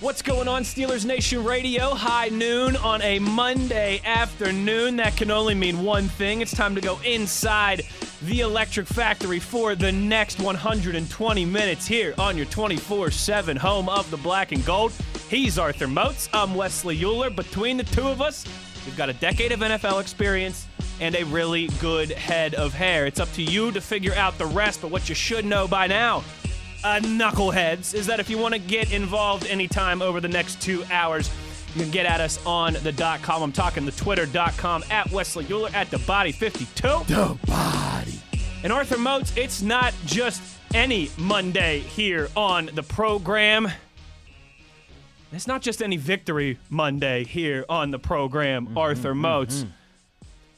What's going on, Steelers Nation Radio? High noon on a Monday afternoon. That can only mean one thing. It's time to go inside the Electric Factory for the next 120 minutes here on your 24 7 home of the black and gold. He's Arthur Moats. I'm Wesley Uhler. Between the two of us, we've got a decade of NFL experience and a really good head of hair. It's up to you to figure out the rest, but what you should know by now uh, knuckleheads is that if you want to get involved anytime over the next two hours, you can get at us on the dot com. I'm talking the twitter.com at Wesley Uhler at the body 52. The body. And Arthur Moats, it's not just any Monday here on the program. It's not just any victory Monday here on the program, mm-hmm, Arthur Moats. Mm-hmm.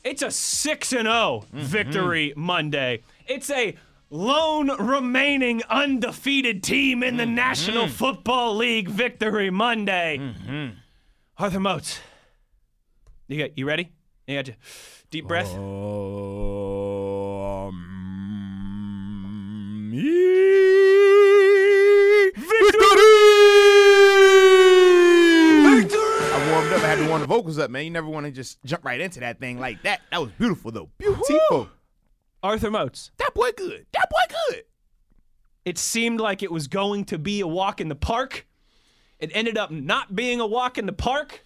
It's a 6 and 0 mm-hmm. victory Monday. It's a lone remaining undefeated team in the mm-hmm. National Football League victory Monday. Mm-hmm. Arthur Moats. You got you ready? You got your deep breath. Um, victory! I warmed up. I had to warm the vocals up, man. You never want to just jump right into that thing like that. That was beautiful, though. Beautiful. Arthur Moats. That boy good. That boy good. It seemed like it was going to be a walk in the park. It ended up not being a walk in the park.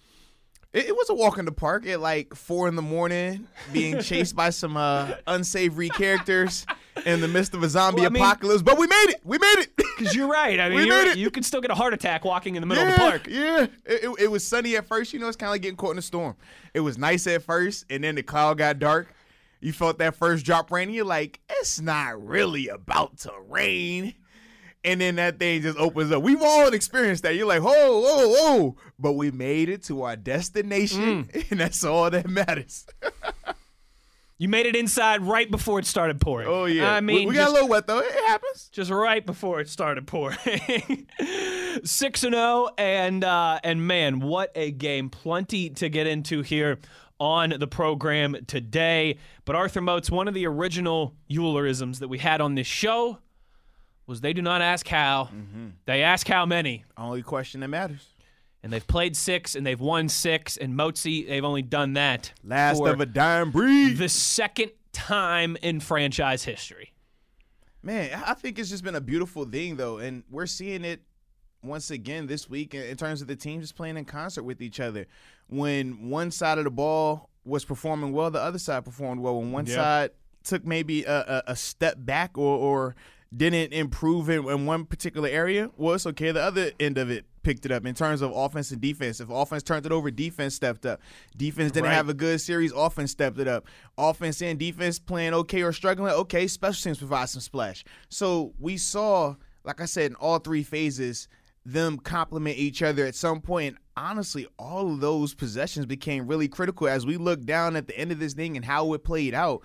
It, it was a walk in the park at like four in the morning, being chased by some uh, unsavory characters in the midst of a zombie well, I mean, apocalypse. But we made it. We made it. Because you're right. I mean, we made it. you can still get a heart attack walking in the middle yeah, of the park. Yeah. It, it, it was sunny at first. You know, it's kind of like getting caught in a storm. It was nice at first, and then the cloud got dark you felt that first drop rain, and you're like, it's not really about to rain. And then that thing just opens up. We've all experienced that. You're like, whoa, whoa, whoa. But we made it to our destination, mm. and that's all that matters. you made it inside right before it started pouring. Oh, yeah. I mean, we, we got a little wet, though. It happens. Just right before it started pouring. 6 and 0, and, uh, and man, what a game. Plenty to get into here on the program today. But Arthur Moats, one of the original Uhlerisms that we had on this show was they do not ask how, mm-hmm. they ask how many. Only question that matters. And they've played six and they've won six. And Moatsy, they've only done that. Last of a dying breed. The second time in franchise history. Man, I think it's just been a beautiful thing, though. And we're seeing it once again this week in terms of the team just playing in concert with each other. When one side of the ball was performing well, the other side performed well. When one yep. side took maybe a, a, a, step back or, or didn't improve in, in one particular area, well, it's okay. The other end of it picked it up in terms of offense and defense. If offense turned it over, defense stepped up. Defense didn't right. have a good series, offense stepped it up. Offense and defense playing okay or struggling, okay, special teams provide some splash. So we saw, like I said, in all three phases, them complement each other at some point. Honestly, all of those possessions became really critical as we look down at the end of this thing and how it played out.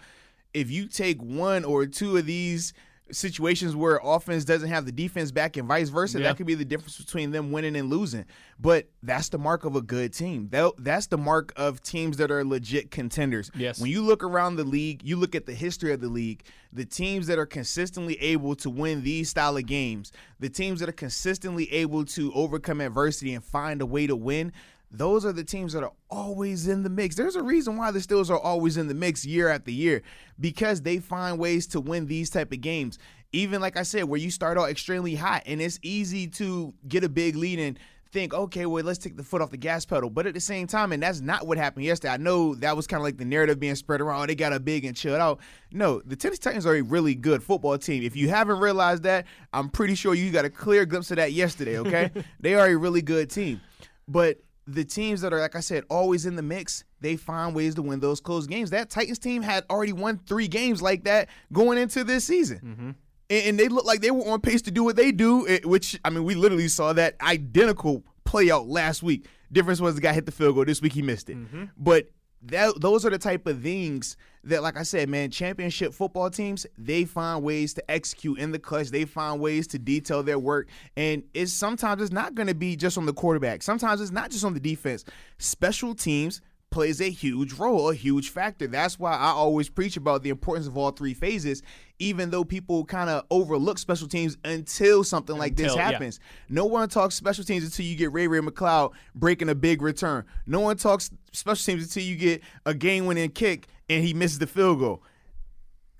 If you take one or two of these situations where offense doesn't have the defense back and vice versa, yeah. that could be the difference between them winning and losing. But that's the mark of a good team. That, that's the mark of teams that are legit contenders. Yes. When you look around the league, you look at the history of the league, the teams that are consistently able to win these style of games, the teams that are consistently able to overcome adversity and find a way to win, those are the teams that are always in the mix. There's a reason why the Steelers are always in the mix year after year because they find ways to win these type of games. Even like I said, where you start out extremely hot and it's easy to get a big lead and think, okay, well, let's take the foot off the gas pedal. But at the same time, and that's not what happened yesterday. I know that was kind of like the narrative being spread around. Oh, they got a big and chilled out. No, the Tennessee Titans are a really good football team. If you haven't realized that, I'm pretty sure you got a clear glimpse of that yesterday, okay? they are a really good team. But the teams that are, like I said, always in the mix, they find ways to win those close games. That Titans team had already won three games like that going into this season. Mm-hmm. And, and, they look like they were on pace to do what they do, eh, which, I mean, we literally saw that identical play out last week. Difference was the guy hit the field goal. This week he missed it. Mm-hmm. But that those are the type of things that, like I said, man, championship football teams they find ways to execute in the clutch. They find ways to detail their work, and it's sometimes it's not going to be just on the quarterback. Sometimes it's not just on the defense. Special teams plays a huge role, a huge factor. That's why I always preach about the importance of all three phases, even though people kind of overlook special teams until something like Until- this yeah. happens. No one talks special teams until you get Ray Ray McCloud breaking a big return. No one talks special teams until you get a game winning kick and he misses the field goal.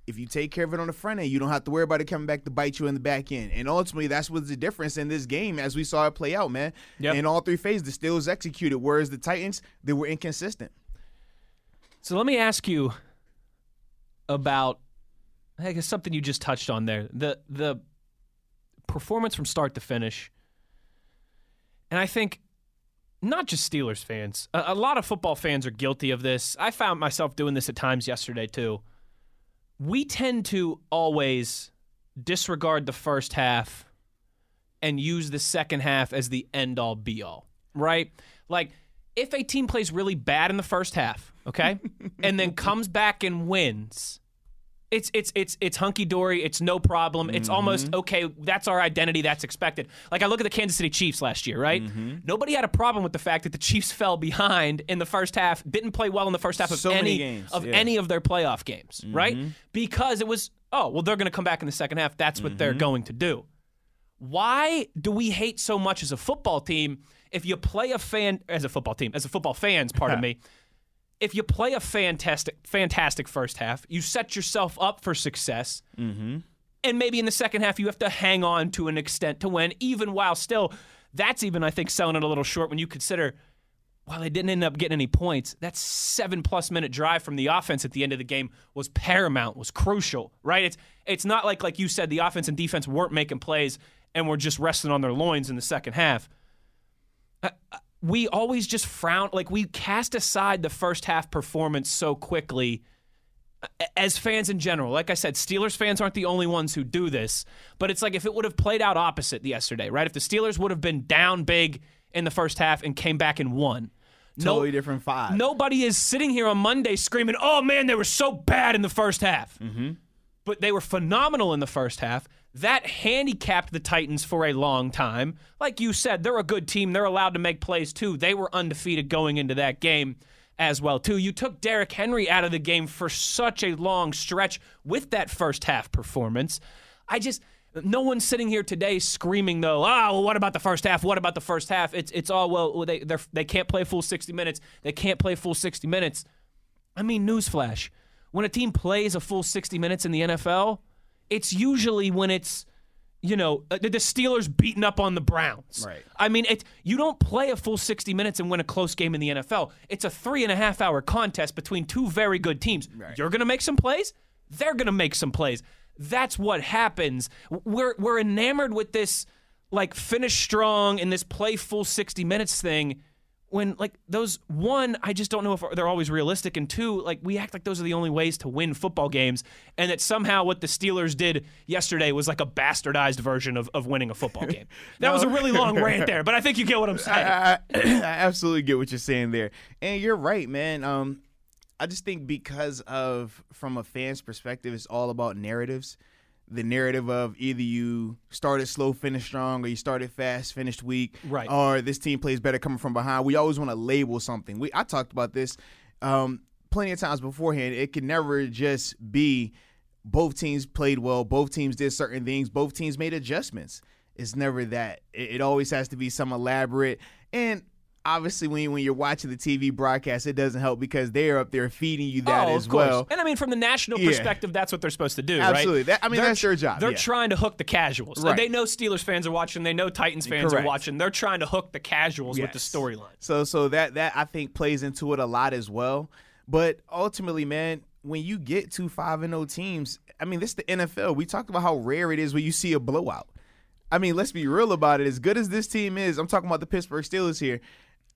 If you take care of it on the front end, you don't have to worry about it coming back to bite you in the back end. And ultimately, that's what's the difference in this game as we saw it play out, man. Yep. In all three phases, the Steelers executed, whereas the Titans, they were inconsistent. So let me ask you about I guess something you just touched on there. The the performance from start to finish. And I think not just Steelers fans. A, a lot of football fans are guilty of this. I found myself doing this at times yesterday too. We tend to always disregard the first half and use the second half as the end all be all, right? Like if a team plays really bad in the first half, okay, and then comes back and wins, it's it's it's it's hunky dory. It's no problem. It's almost mm-hmm. okay. That's our identity. That's expected. Like I look at the Kansas City Chiefs last year, right? Mm-hmm. Nobody had a problem with the fact that the Chiefs fell behind in the first half, didn't play well in the first half of So any of yeah. any of their playoff games, mm-hmm. right? Because it was oh well, they're going to come back in the second half. That's what they're going to do why do we hate so much as a football team if you play a fan as a football team as a football fans pardon me if you play a fantastic fantastic first half you set yourself up for success and maybe in the second half you have to hang on to an extent to win even while still that's even i think selling it a little short when you consider while they didn't end up getting any points, that seven plus minute drive from the offense at the end of the game was paramount, was crucial, right? It's it's not like like you said, the offense and defense weren't making plays and were just resting on their loins in the second half. Uh, We always just frown, like we cast aside the first half performance so quickly as fans in general. Like I said, Steelers fans aren't the only ones who do this, but it's like if it would have played out opposite yesterday, right? If the Steelers would have been down big in the first half and came back and won. Totally no, different five. Nobody is sitting here on Monday screaming, "Oh man, they were so bad in the first half." Mm-hmm. But they were phenomenal in the first half. That handicapped the Titans for a long time. Like you said, they're a good team. They're allowed to make plays too. They were undefeated going into that game as well too. You took Derrick Henry out of the game for such a long stretch with that first half performance. I just no one's sitting here today screaming though. Ah, well, what about the first half? What about the first half? It's it's all well. They they can't play full sixty minutes. They can't play full sixty minutes. I mean, newsflash: when a team plays a full sixty minutes in the NFL, it's usually when it's you know uh, the Steelers beating up on the Browns. Right. I mean, it you don't play a full sixty minutes and win a close game in the NFL. It's a three and a half hour contest between two very good teams. You're gonna make some plays. They're gonna make some plays. That's what happens. We're we're enamored with this like finish strong and this play full 60 minutes thing when like those one I just don't know if they're always realistic and two like we act like those are the only ways to win football games and that somehow what the Steelers did yesterday was like a bastardized version of, of winning a football game. That was a really long rant there, but I think you get what I'm saying. I, I, I absolutely get what you're saying there, and you're right, man. Um, I just think because of from a fan's perspective, it's all about narratives. The narrative of either you started slow, finished strong, or you started fast, finished weak, Right. Or this team plays better coming from behind. We always want to label something. We I talked about this um, plenty of times beforehand. It can never just be both teams played well, both teams did certain things, both teams made adjustments. It's never that. It, it always has to be some elaborate. And obviously, when, you, when you're watching the TV broadcast, it doesn't help because they're up there feeding you that oh, as of well. And I mean, from the national Yeah. perspective, that's what they're supposed to do, right? Absolutely. That- I mean, They're that's their job, They're yeah. trying to hook the casuals. Like, Right. they know Steelers fans are watching. They know Titans fans Correct. are watching. They're trying to hook the casuals with the storyline. So so that that I think plays into it a lot as well. But ultimately, man, when you get to five and zero teams, I mean, this is the NFL. We talked about how rare it is when you see a blowout. I mean, let's be real about it. As good as this team is, I'm talking about the Pittsburgh Steelers here.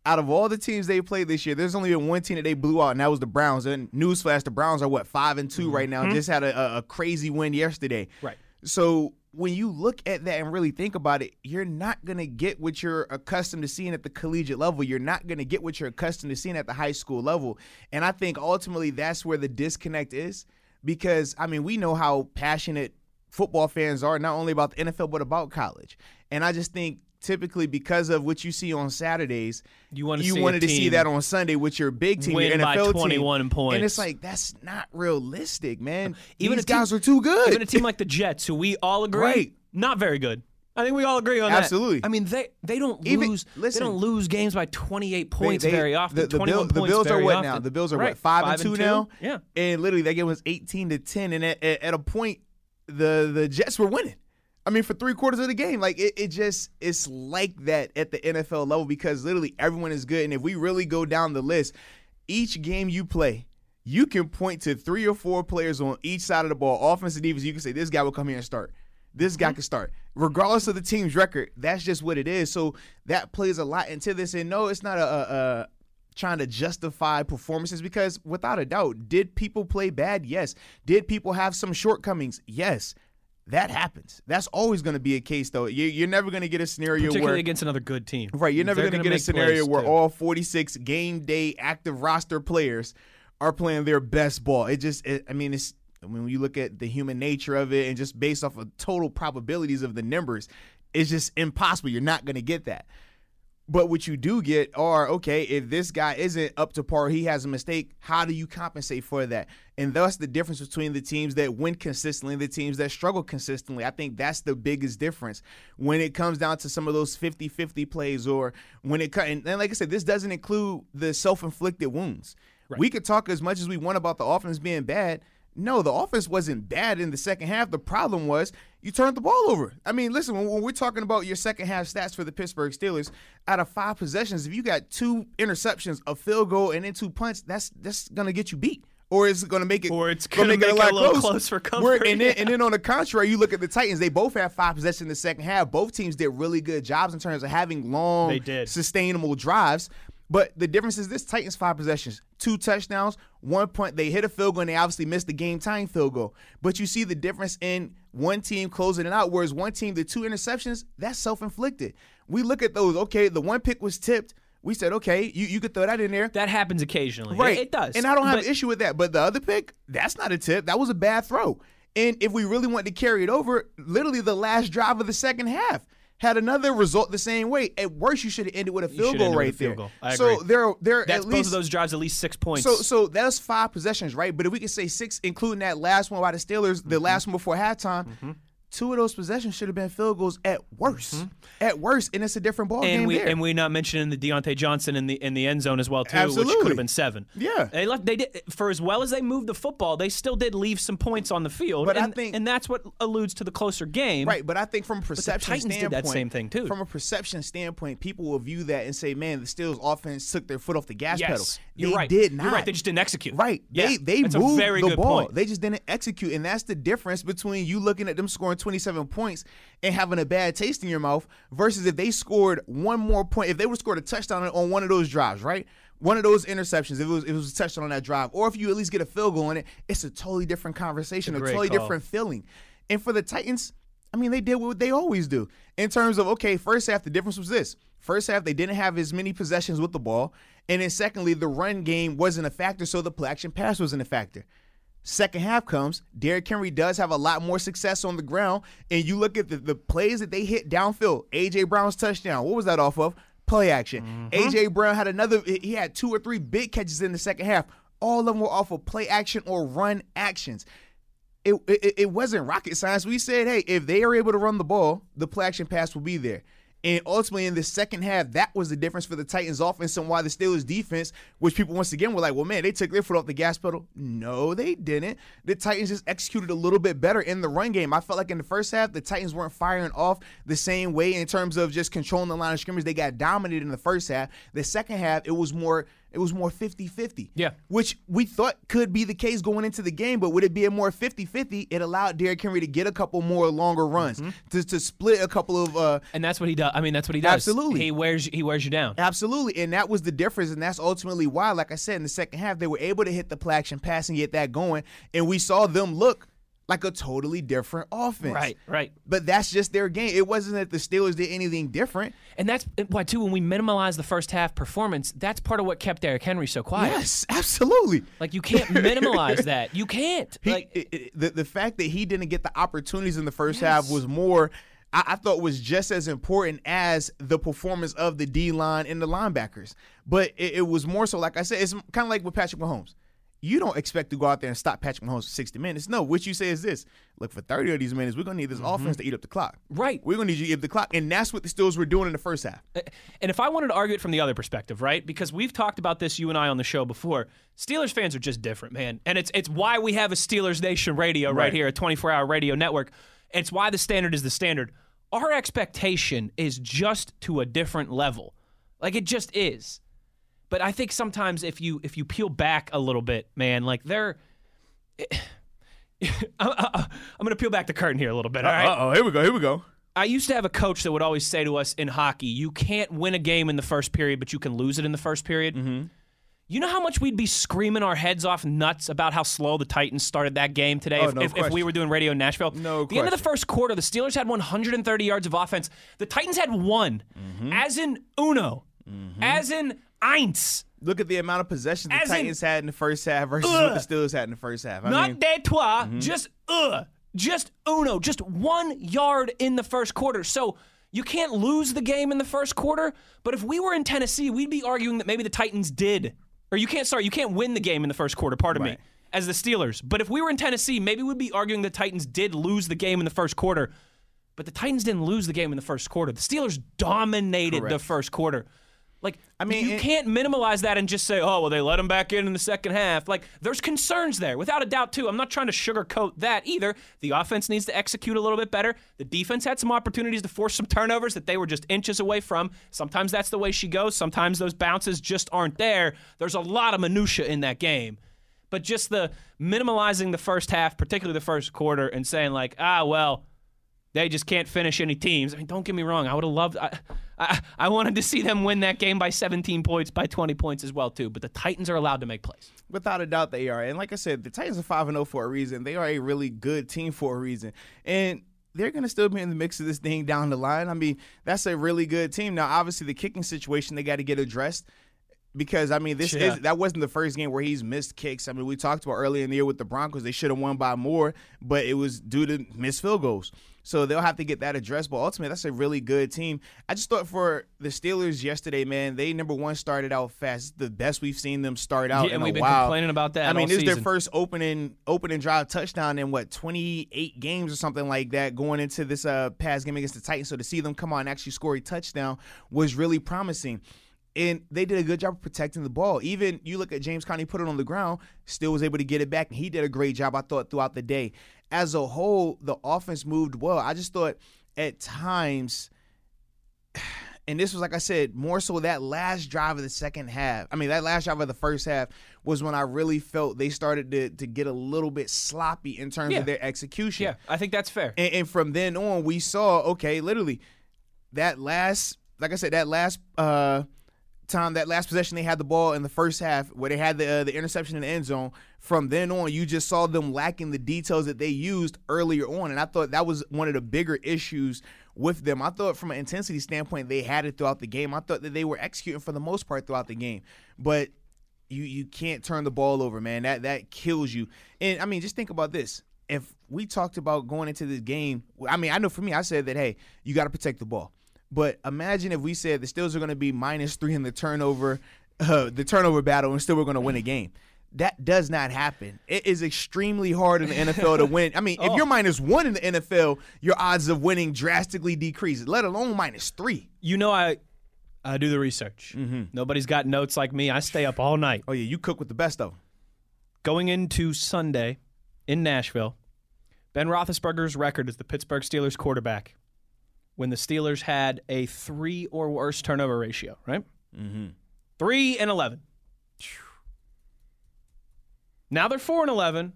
Out of all the teams they played this year, there's only been one team that they blew out, and that was the Browns. And newsflash, the Browns are what five and 2 mm-hmm. right now. Mm-hmm. Just had a, a, a crazy win yesterday. Right. So when you look at that and really think about it, you're not going to get what you're accustomed to seeing at the collegiate level. You're not going to get what you're accustomed to seeing at the high school level. And I think ultimately that's where the disconnect is because, I mean, we know how passionate football fans are, not only about the NFL, but about college. And I just think typically because of what you see on Saturdays, You wanna you see wanted to see that on Sunday with your big team, win your by 21 team. points. And it's like that's not realistic, man. Uh, even These team- guys are too good. Even a team like the Jets, who we all agree, Right. not very good. I think we all agree on Absolutely. that. I mean, they they don't Even- lose. listen. they don't lose games by 28 points they- very often. The, the, 21 Bill- the Bills are what often. now? The Bills are Right. what five, and two, now. Yeah. and literally that game was eighteen to ten, and at, at, at a point, the the Jets were winning. I mean, for three quarters of the game, like it, it just it's like that at the NFL level because literally everyone is good, and if we really go down the list, each game you play. You can point to three or four players on each side of the ball, offense and defense. You can say this guy will come here and start. This Mm-hmm. guy can start, regardless of the team's record. That's just what it is. So that plays a lot into this. And no, it's not a, a, a trying to justify performances because without a doubt, did people play bad? Yes. Did people have some shortcomings? Yes. That happens. That's always going to be a case, though. You- You're never going to get a scenario particularly where against another good team. Right, you're never going to get a scenario where too. all 46 game day active roster players are playing their best ball. It just, it, I mean, it's when you look at the human nature of it and just based off of total probabilities of the numbers, it's just impossible. You're not going to get that. But what you do get are okay, if this guy isn't up to par, he has a mistake, how do you compensate for that? And thus the difference between the teams that win consistently and the teams that struggle consistently. I think that's the biggest difference when it comes down to some of those 50 50 plays or when it cut. And, and like I said, this doesn't include the self inflicted wounds. We could talk as much as we want about the offense being bad. No, the offense wasn't bad in the second half. The problem was you turned the ball over. I mean, listen, when, when we're talking about your second half stats for the Pittsburgh Steelers, out of five possessions, if you got two interceptions, a field goal, and then two punts, that's that's gonna get you beat. Or it's going to make it, Or it's gonna gonna make it a little close for Where- comfort, and, then, yeah. and then on the contrary, you look at the Titans; they both have five possessions in the second half. Both teams did really good jobs in terms of having long, They did. sustainable drives. But the difference is this: Titans five possessions, two touchdowns, one point. They hit a field goal, and they obviously missed the game tying field goal. But you see the difference in one team closing it out, whereas one team, the two interceptions, that's self inflicted. We look at those. Okay, the one pick was tipped. We said, okay, you, you could throw that in there. That happens occasionally. Right. It, it does. And I don't have But an issue with that. But the other pick, that's not a tip. That was a bad throw. And if we really want to carry it over, literally the last drive of the second half had another result the same way. At worst, you should have ended with a field goal right there. goal. So there, there That's at both least of those drives at least six points. so so that's five possessions, right? But if we could say six, including that last one by the Steelers, the Mm-hmm. last one before halftime, two of those possessions should have been field goals at worst. At worst, and it's a different ball Mm-hmm. and game we there. and we not mentioning the Diontae Johnson in the in the end zone as well too, which could have been seven. Yeah. they left. They did for as well as they moved the football, they still did leave some points on the field. But I and, think- and that's what alludes to the closer game. Right, but I think from a perception Titans did standpoint, that same thing, too. From a perception standpoint, people will view that and say, "Man, the Steelers' offense took their foot off the gas pedal." They right. did not. You're right. They just didn't execute. Right. Yeah, They they that's moved the ball. point. They just didn't execute, and that's the difference between you looking at them scoring 27 points and having a bad taste in your mouth versus if they scored one more point. If they would have scored a touchdown on- on one of those drives, right? One of those interceptions, if it was if it was a touchdown on that drive, or if you at least get a field goal on it, it's a totally different conversation, a great totally call. different feeling. And for the Titans, I mean, they did what they always do in terms of okay, first half the difference was this. First half they didn't have as many possessions with the ball, and then secondly the run game wasn't a factor, so the play action pass wasn't a factor. Second half comes, Derrick Henry does have a lot more success on the ground, and you look at the, the plays that they hit downfield. AJ Brown's touchdown, what was that off of? Play action. Mm-hmm. AJ Brown had another. He had two or three big catches in the second half. All of them were off of play action or run actions it, it it wasn't rocket science. We said, hey, if they are able to run the ball, the play action pass will be there. And ultimately, in the second half, that was the difference for the Titans' offense and why the Steelers' defense, which people once again were like, well, man, they took their foot off the gas pedal. No, they didn't. The Titans just executed a little bit better in the run game. I felt like in the first half, the Titans weren't firing off the same way in terms of just controlling the line of scrimmage. They got dominated in the first half. The second half, it was more. It was more 50-50. Yeah. Which we thought could be the case going into the game, but would it be a more 50-50? It allowed Derrick Henry to get a couple more longer runs, to, to split a couple of uh and that's what he does. I mean, that's what he does. Absolutely. he wears he wears you down. Absolutely, and that was the difference, and that's ultimately why, like I said, in the second half, they were able to hit the play action pass and get that going, and we saw them look like a totally different offense. Right, right. But that's just their game. It wasn't that the Steelers did anything different. And that's why, too, when we minimize the first half performance, that's part of what kept Derrick Henry so quiet. Yes, absolutely. Like, you can't minimize that. You can't. He, like, it- it- the the fact that he didn't get the opportunities in the first Yes. half was more. I, I thought was just as important as the performance of the D line and the linebackers. But it, it was more so, like I said, it's kind of like with Patrick Mahomes. You don't expect to go out there and stop Patrick Mahomes for 60 minutes. No, what you say is this: Look, for 30 of these minutes, we're gonna need this mm-hmm. offense to eat up the clock. Right. We're gonna need you to eat up the clock, and that's what the Steelers were doing in the first half. And if I wanted to argue it from the other perspective, right? Because we've talked about this, you and I, on the show before. Steelers fans are just different, man. And it's it's why we have a Steelers Nation radio right, Right. here, a 24 hour radio network. It's why the standard is the standard. Our expectation is just to a different level. Like it just is. But I think sometimes if you if you peel back a little bit, man, like they're I'm going to peel back the curtain here a little bit, all right? oh, here we go. Here we go. I used to have a coach that would always say to us in hockey, you can't win a game in the first period, but you can lose it in the first period. Mm-hmm. You know how much we'd be screaming our heads off nuts about how slow the Titans started that game today Oh, if, no if, if we were doing radio in Nashville? No The end of the first quarter, the Steelers had 130 yards of offense. The Titans had one, Mm-hmm. as in uno, as in eins. Look at the amount of possessions the As in- Titans had in the first half versus what the Steelers had in the first half. I Not mean, de trois, just uh, just uno, just one yard in the first quarter. So you can't lose the game in the first quarter. But if we were in Tennessee, we'd be arguing that maybe the Titans did, or you can't. Sorry, you can't win the game in the first quarter. Pardon me, Right. as the Steelers. But if we were in Tennessee, maybe we'd be arguing the Titans did lose the game in the first quarter. But the Titans didn't lose the game in the first quarter. The Steelers dominated the first quarter. Like, I mean, you it- can't minimize that and just say, "Oh, well, they let him back in in the second half." Like, there's concerns there, without a doubt. Too. I'm not trying to sugarcoat that either. The offense needs to execute a little bit better. The defense had some opportunities to force some turnovers that they were just inches away from. Sometimes that's the way she goes. Sometimes those bounces just aren't there. There's a lot of minutia in that game. But just the minimalizing the first half, particularly the first quarter, and saying like, "Ah, well." they just can't finish any teams. I mean, don't get me wrong. I would have loved. I, I, I wanted to see them win that game by 17 points, by 20 points as well too. But the Titans are allowed to make plays. Without a doubt, they are. And like I said, the Titans are five and zero for a reason. They are a really good team for a reason, and they're going to still be in the mix of this thing down the line. I mean, that's a really good team. Now, obviously, the kicking situation they got to get addressed. Because I mean, this Yeah. is that wasn't the first game where he's missed kicks. I mean, we talked about earlier in the year with the Broncos, they should have won by more, but it was due to missed field goals. So they'll have to get that addressed. But ultimately, that's a really good team. I just thought for the Steelers yesterday, man, they number one started out fast. The best we've seen them start out Yeah, and in we've a been while. complaining about that I mean, this is their first opening opening drive touchdown in what twenty eight games or something like that going into this uh past game against the Titans. So to see them come on and actually score a touchdown was really promising. And they did a good job of protecting the ball. Even you look at James Conner, put it on the ground, still was able to get it back, and he did a great job, I thought, throughout the day. As a whole, the offense moved well. I just thought at times and this was like I said, more so that last drive of the second half. I mean, that last drive of the first half was when I really felt they started to to get a little bit sloppy in terms Yeah. of their execution. Yeah, I think that's fair. And, and from then on, we saw okay, literally that last, like I said, that last uh time, that last possession they had the ball in the first half, where they had the uh, the interception in the end zone. From then on, you just saw them lacking the details that they used earlier on, and I thought that was one of the bigger issues with them. I thought from an intensity standpoint, they had it throughout the game. I thought that they were executing for the most part throughout the game, but you you can't turn the ball over, man. That that kills you. And I mean, just think about this. If we talked about going into this game, I mean, I know for me, I said that hey, you got to protect the ball. But imagine if we said the Steelers are going to be minus three in the turnover, uh, the turnover battle, and still we're going to win a game. That does not happen. It is extremely hard in the NFL to win. I mean, if Oh. you're minus one in the NFL, your odds of winning drastically decrease. Let alone minus three. You know, I I do the research. Nobody's got notes like me. I stay up all night. Oh yeah, you cook with the best of them. Going into Sunday in Nashville, Ben Roethlisberger's record as the Pittsburgh Steelers quarterback when the Steelers had a three or worse turnover ratio, right? Mm-hmm. Three and 11. Now they're four and 11.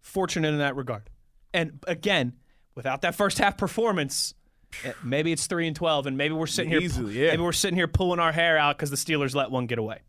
Fortunate in that regard. And again, without that first half performance, eh, maybe it's three and 12, and maybe we're sitting here, Easily, yeah. maybe we're sitting here pulling our hair out because the Steelers let one get away.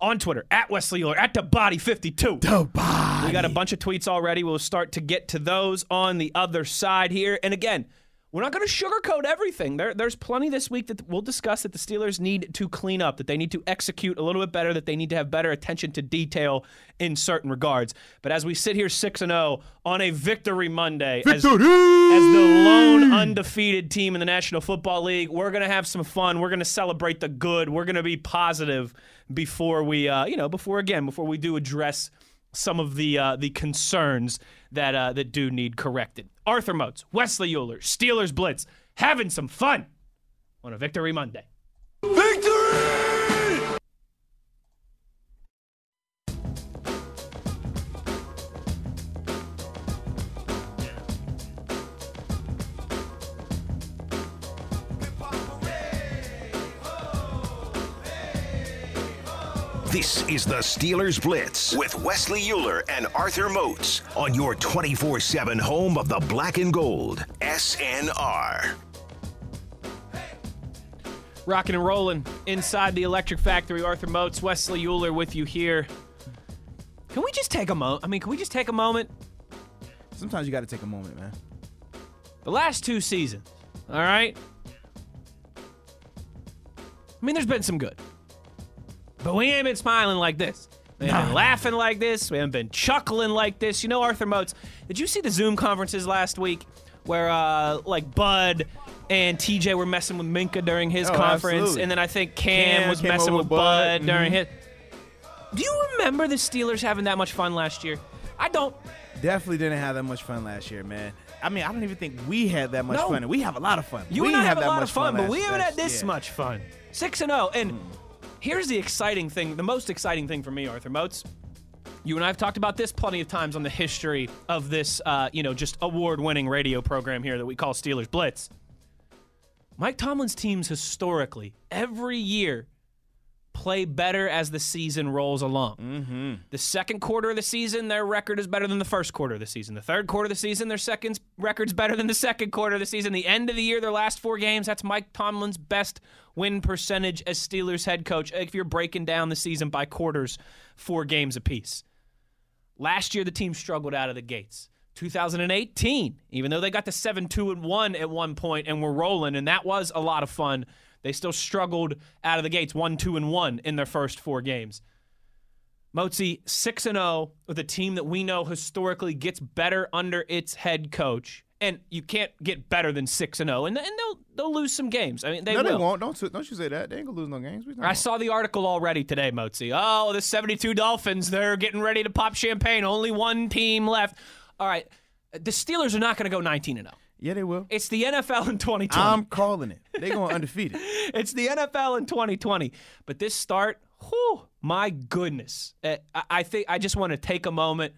On Twitter, at Wesley Uhler, at the body 52. The bye. We got a bunch of tweets already. We'll start to get to those on the other side here. And again, we're not going to sugarcoat everything. There, there's plenty this week that we'll discuss that the Steelers need to clean up, that they need to execute a little bit better, that they need to have better attention to detail in certain regards. But as we sit here 6 and 0 on a victory Monday, as, as the lone undefeated team in the National Football League, we're going to have some fun. We're going to celebrate the good. We're going to be positive before we, uh, you know, before again, before we do address some of the uh, the concerns that uh, that do need corrected. Arthur Moats, Wesley Uhler, Steelers Blitz, having some fun on a Victory Monday. Victory! This is the Steelers Blitz with Wesley Uhler and Arthur Moats on your 24 7 home of the black and gold, SNR. Rocking and rolling inside the Electric Factory. Arthur Moats, Wesley Uhler with you here. Can we just take a moment? I mean, can we just take a moment? Sometimes you got to take a moment, man. The last two seasons, all right? I mean, there's been some good. But we ain't been smiling like this. We haven't been laughing like this. We haven't been chuckling like this. You know, Arthur Moats, did you see the Zoom conferences last week where, uh, like, Bud and TJ were messing with Minkah during his Oh, conference? absolutely. And then I think Cam, Cam was messing with Bud Bud. during Mhm. his. Do you remember the Steelers having that much fun last year? I don't. Definitely didn't have that much fun last year, man. I mean, I don't even think we had that much No. fun. We have a lot of fun. You we and I didn't have, a lot of fun, but we haven't had this yeah. much fun. Six and zero, and here's the exciting thing. The most exciting thing for me, Arthur Moats. You and I have talked about this plenty of times on the history of this, uh, you know, just award-winning radio program here that we call Steelers Blitz. Mike Tomlin's teams historically every year play better as the season rolls along. Mm-hmm. The second quarter of the season, their record is better than the first quarter of the season. The third quarter of the season, their second record's better than the second quarter of the season. The end of the year, their last four games, that's Mike Tomlin's best win percentage as Steelers head coach. If you're breaking down the season by quarters, four games apiece. Last year, the team struggled out of the gates. 2018, even though they got to 7 2 and 1 at one point and were rolling, and that was a lot of fun, they still struggled out of the gates 1 2 and 1 in their first four games. Moatsy 6 and 0 with a team that we know historically gets better under its head coach. And you can't get better than 6 and 0 and and they'll they'll lose some games. I mean, they no, will. they won't. Don't don't you say that? They ain't gonna lose no games. We I saw the article already today, Moatsy. Oh, the 72 Dolphins, they're getting ready to pop champagne. Only one team left. All right. The Steelers are not going to go 19 and 0. Yeah, they will. It's the NFL in 2020. I'm calling it. They're going undefeated. it's the NFL in 2020. But this start, whew, my goodness. Uh, I, I think I just want to take a moment.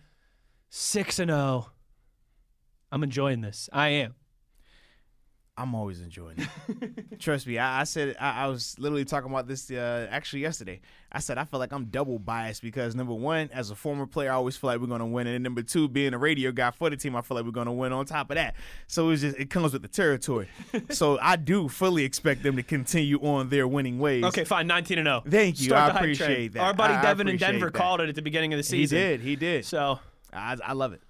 6 and 0. I'm enjoying this. I am. I'm always enjoying it. Trust me. I, I said I, I was literally talking about this uh, actually yesterday. I said I feel like I'm double biased because number one, as a former player, I always feel like we're gonna win, and then number two, being a radio guy for the team, I feel like we're gonna win. On top of that, so it's just it comes with the territory. so I do fully expect them to continue on their winning ways. Okay, fine. 19 and 0. Thank you. Start I appreciate train. that. Our buddy I Devin in Denver that. called it at the beginning of the season. He did. He did. So I, I love it.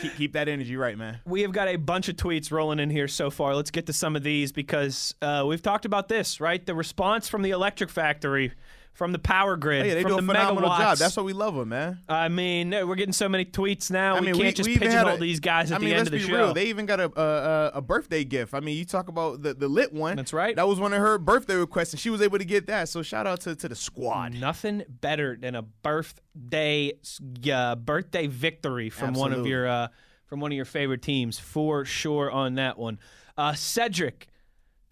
Keep, keep that energy right, man. we have got a bunch of tweets rolling in here so far. Let's get to some of these because uh, we've talked about this, right? The response from the electric factory, from the power grid, Hey, they from do a the phenomenal megawatts. job. That's what we love them, man. I mean, we're getting so many tweets now. I we can't we, just we even had pigeonhole a- these guys at I the end of the show. real. They even got a, a a birthday gift. I mean, you talk about the, the lit one. That's right. That was one of her birthday requests, and she was able to get that. So shout out to, to the squad. Nothing better than a birthday uh, birthday victory from one of your uh, from one of your favorite teams for sure on that one. Uh, Cedric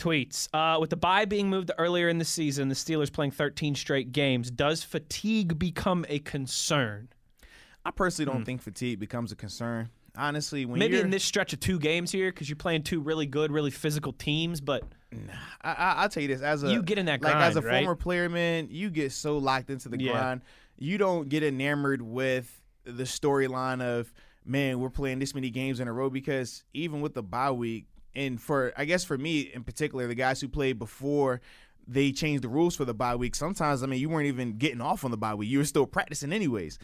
tweets uh, with the bye being moved earlier in the season, the Steelers playing 13 straight games. Does fatigue become a concern? I personally don't think fatigue becomes a concern. Honestly, when Hmm. Maybe in this stretch of two games here, because you're playing two really good, really physical teams. But I, I, I'll tell you this: as a You get in that like as a right? former player, man, you get so locked into the Yeah. grind. You don't get enamored with the storyline of man, we're playing this many games in a row because even with the bye week, and for I guess for me in particular, the guys who played before they changed the rules for the bye week. Sometimes I mean you weren't even getting off on the bye week; you were still practicing anyways.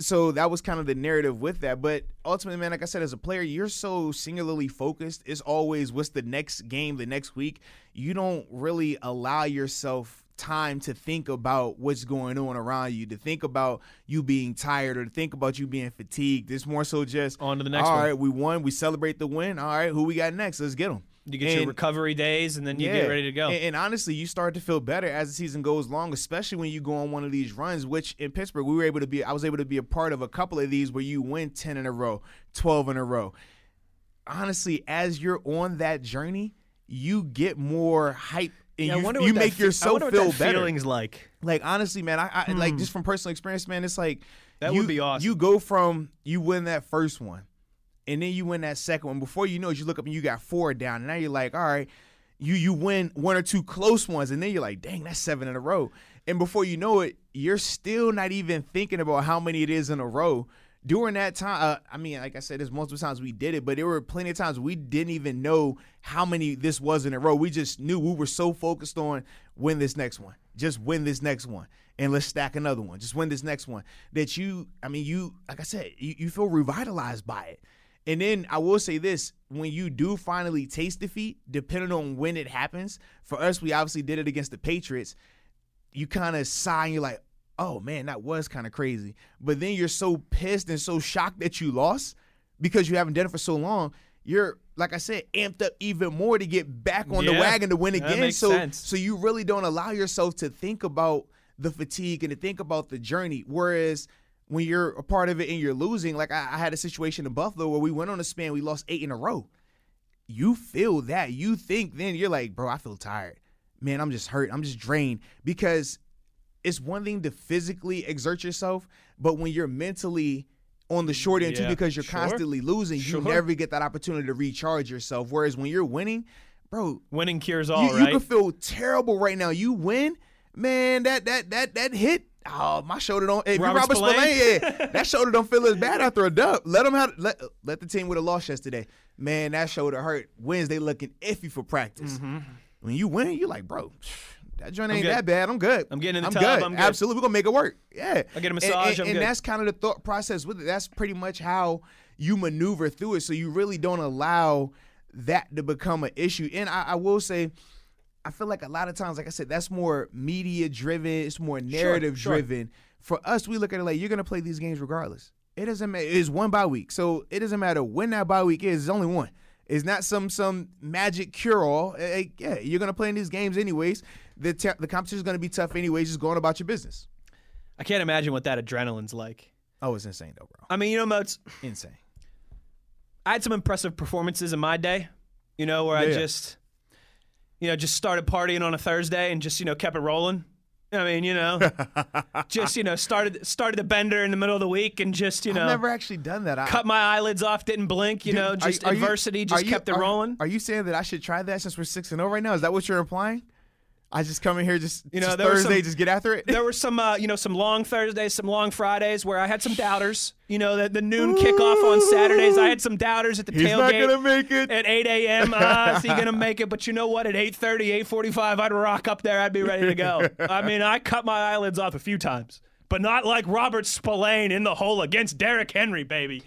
so that was kind of the narrative with that. But ultimately, man, like I said, as a player, you're so singularly focused. It's always what's the next game, the next week. You don't really allow yourself time to think about what's going on around you, to think about you being tired or to think about you being fatigued. It's more so just On to the next All one. right, we won. We celebrate the win. All right, who we got next? Let's get them. You get your recovery days, and then you get ready to go. And, and honestly, you start to feel better as the season goes along, especially when you go on one of these runs. Which in Pittsburgh, we were able to be. I was able to be a part of a couple of these where you win ten in a row, twelve in a row. Honestly, as you're on that journey, you get more hype. And Yeah, I you, wonder you make fe- yourself what feel better. feeling's like. Like honestly, man, I, I like just from personal experience, man. It's like Hmm. That you, would be awesome. You go from you win that first one, and then you win that second one. Before you know it, you look up and you got four down. And now you're like, all right, you you win one or two close ones, and then you're like, dang, that's seven in a row. And before you know it, you're still not even thinking about how many it is in a row. During that time, uh, I mean, like I said, there's multiple times we did it, but there were plenty of times we didn't even know how many this was in a row. We just knew we were so focused on win this next one, just win this next one, and let's stack another one, just win this next one. That you, I mean, you, like I said, you, you feel revitalized by it. And then I will say this: when you do finally taste defeat, depending on when it happens, for us, we obviously did it against the Patriots. You kind of sigh and you're like, "Oh man, that was kind of crazy." But then you're so pissed and so shocked that you lost because you haven't done it for so long. You're like I said, amped up even more to get back on the wagon to win again. so, sense. so you really don't allow yourself to think about the fatigue and to think about the journey. Whereas when you're a part of it and you're losing, like I, I had a situation in Buffalo where we went on a span, we lost eight in a row. You feel that. You think then you're like, bro, I feel tired. Man, I'm just hurt. I'm just drained because it's one thing to physically exert yourself, but when you're mentally on the short end too because you're sure. constantly losing, Sure. you never get that opportunity to recharge yourself. Whereas when you're winning, bro, Winning cures all, you, right? you can feel terrible right now. You win, man. That that that that hit. Oh, my shoulder don't. If Robert Robert, Robert Spillane? Spillane, yeah, that shoulder don't feel as bad after a dub. Let them have let let the team with a loss yesterday. Man, that shoulder hurt. Wednesday looking iffy for practice. Mm-hmm. When you win, you're like, bro, that joint ain't that bad. I'm good. I'm getting in the I'm tub, Good. I'm good. Absolutely, we're gonna make it work. Yeah. I get a And- massage, And, and good. that's kind of the thought process with it. That's pretty much how you maneuver through it. So you really don't allow that to become an issue. And I, I will say. I feel like a lot of times, like I said, that's more media driven. It's more narrative sure. driven. For us, we look at it like you're gonna play these games regardless. It doesn't matter. It's one bye week, so it doesn't matter when that bye week is. It's only one. It's not some some magic cure all. yeah, you're gonna play in these games anyways. The te- the competition is gonna be tough anyways. Just going about your business. I can't imagine what that adrenaline's like. Oh, it's insane though, bro. I mean, you know, Moats, Insane. I had some impressive performances in my day, you know, where I Yeah. just, you know, just started partying on a Thursday and just, you know, kept it rolling. I mean, you know, just, you know, started started the bender in the middle of the week and just, you know, I've never actually done that. I, cut my eyelids off, didn't blink, you Dude, know, just are you- adversity are just you- kept it are- rolling. Are you saying that I should try that since we're six and zero right now? Is that what you're implying? I just come in here just You know, just Thursday, some- just get after it. there were some, uh, you know, some long Thursdays, some long Fridays where I had some doubters. You know, the, the noon kickoff on Saturdays, I had some doubters at the He's not tailgate. gonna make it. at 8 a.m. Uh, is he gonna make it? But you know what? At 8:30, 8:45, I'd rock up there. I'd be ready to go. I mean, I cut my eyelids off a few times, but not like Robert Spillane in the hole against Derrick Henry, baby.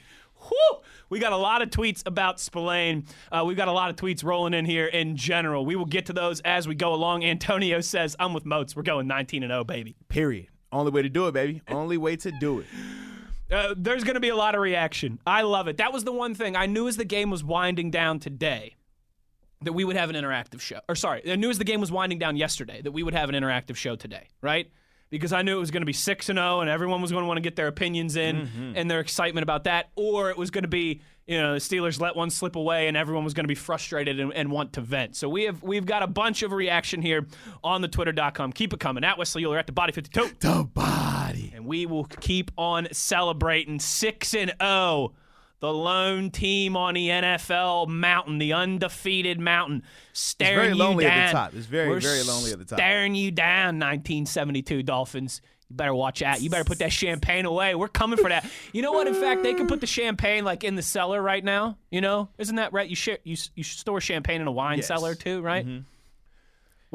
Whew! We got a lot of tweets about Spillane. Uh, we've got a lot of tweets rolling in here in general. We will get to those as we go along. Antonio says, "I'm with Moats. We're going 19 and 0, baby." Period. Only way to do it, baby. Only way to do it. Uh, there's going to be a lot of reaction. I love it. That was the one thing I knew as the game was winding down today that we would have an interactive show. Or sorry, I knew as the game was winding down yesterday that we would have an interactive show today, right? Because I knew it was going to be 6 and 0 and everyone was going to want to get their opinions in mm-hmm. and their excitement about that or it was going to be, you know, the Steelers let one slip away and everyone was going to be frustrated and, and want to vent. So we have we've got a bunch of reaction here on the twitter.com. Keep it coming. At Wesley Uhler at the body 52 The body. and we will keep on celebrating 6 and 0 the lone team on the NFL mountain the undefeated mountain staring it's very you lonely down at the top. It's very, We're very lonely at the top. staring you down 1972 Dolphins you better watch out. You better put that champagne away. We're coming for that. You know what? In fact, they can put the champagne like in the cellar right now. You know, isn't that right? You share, you you store champagne in a wine Yes. cellar too, right? Mm-hmm.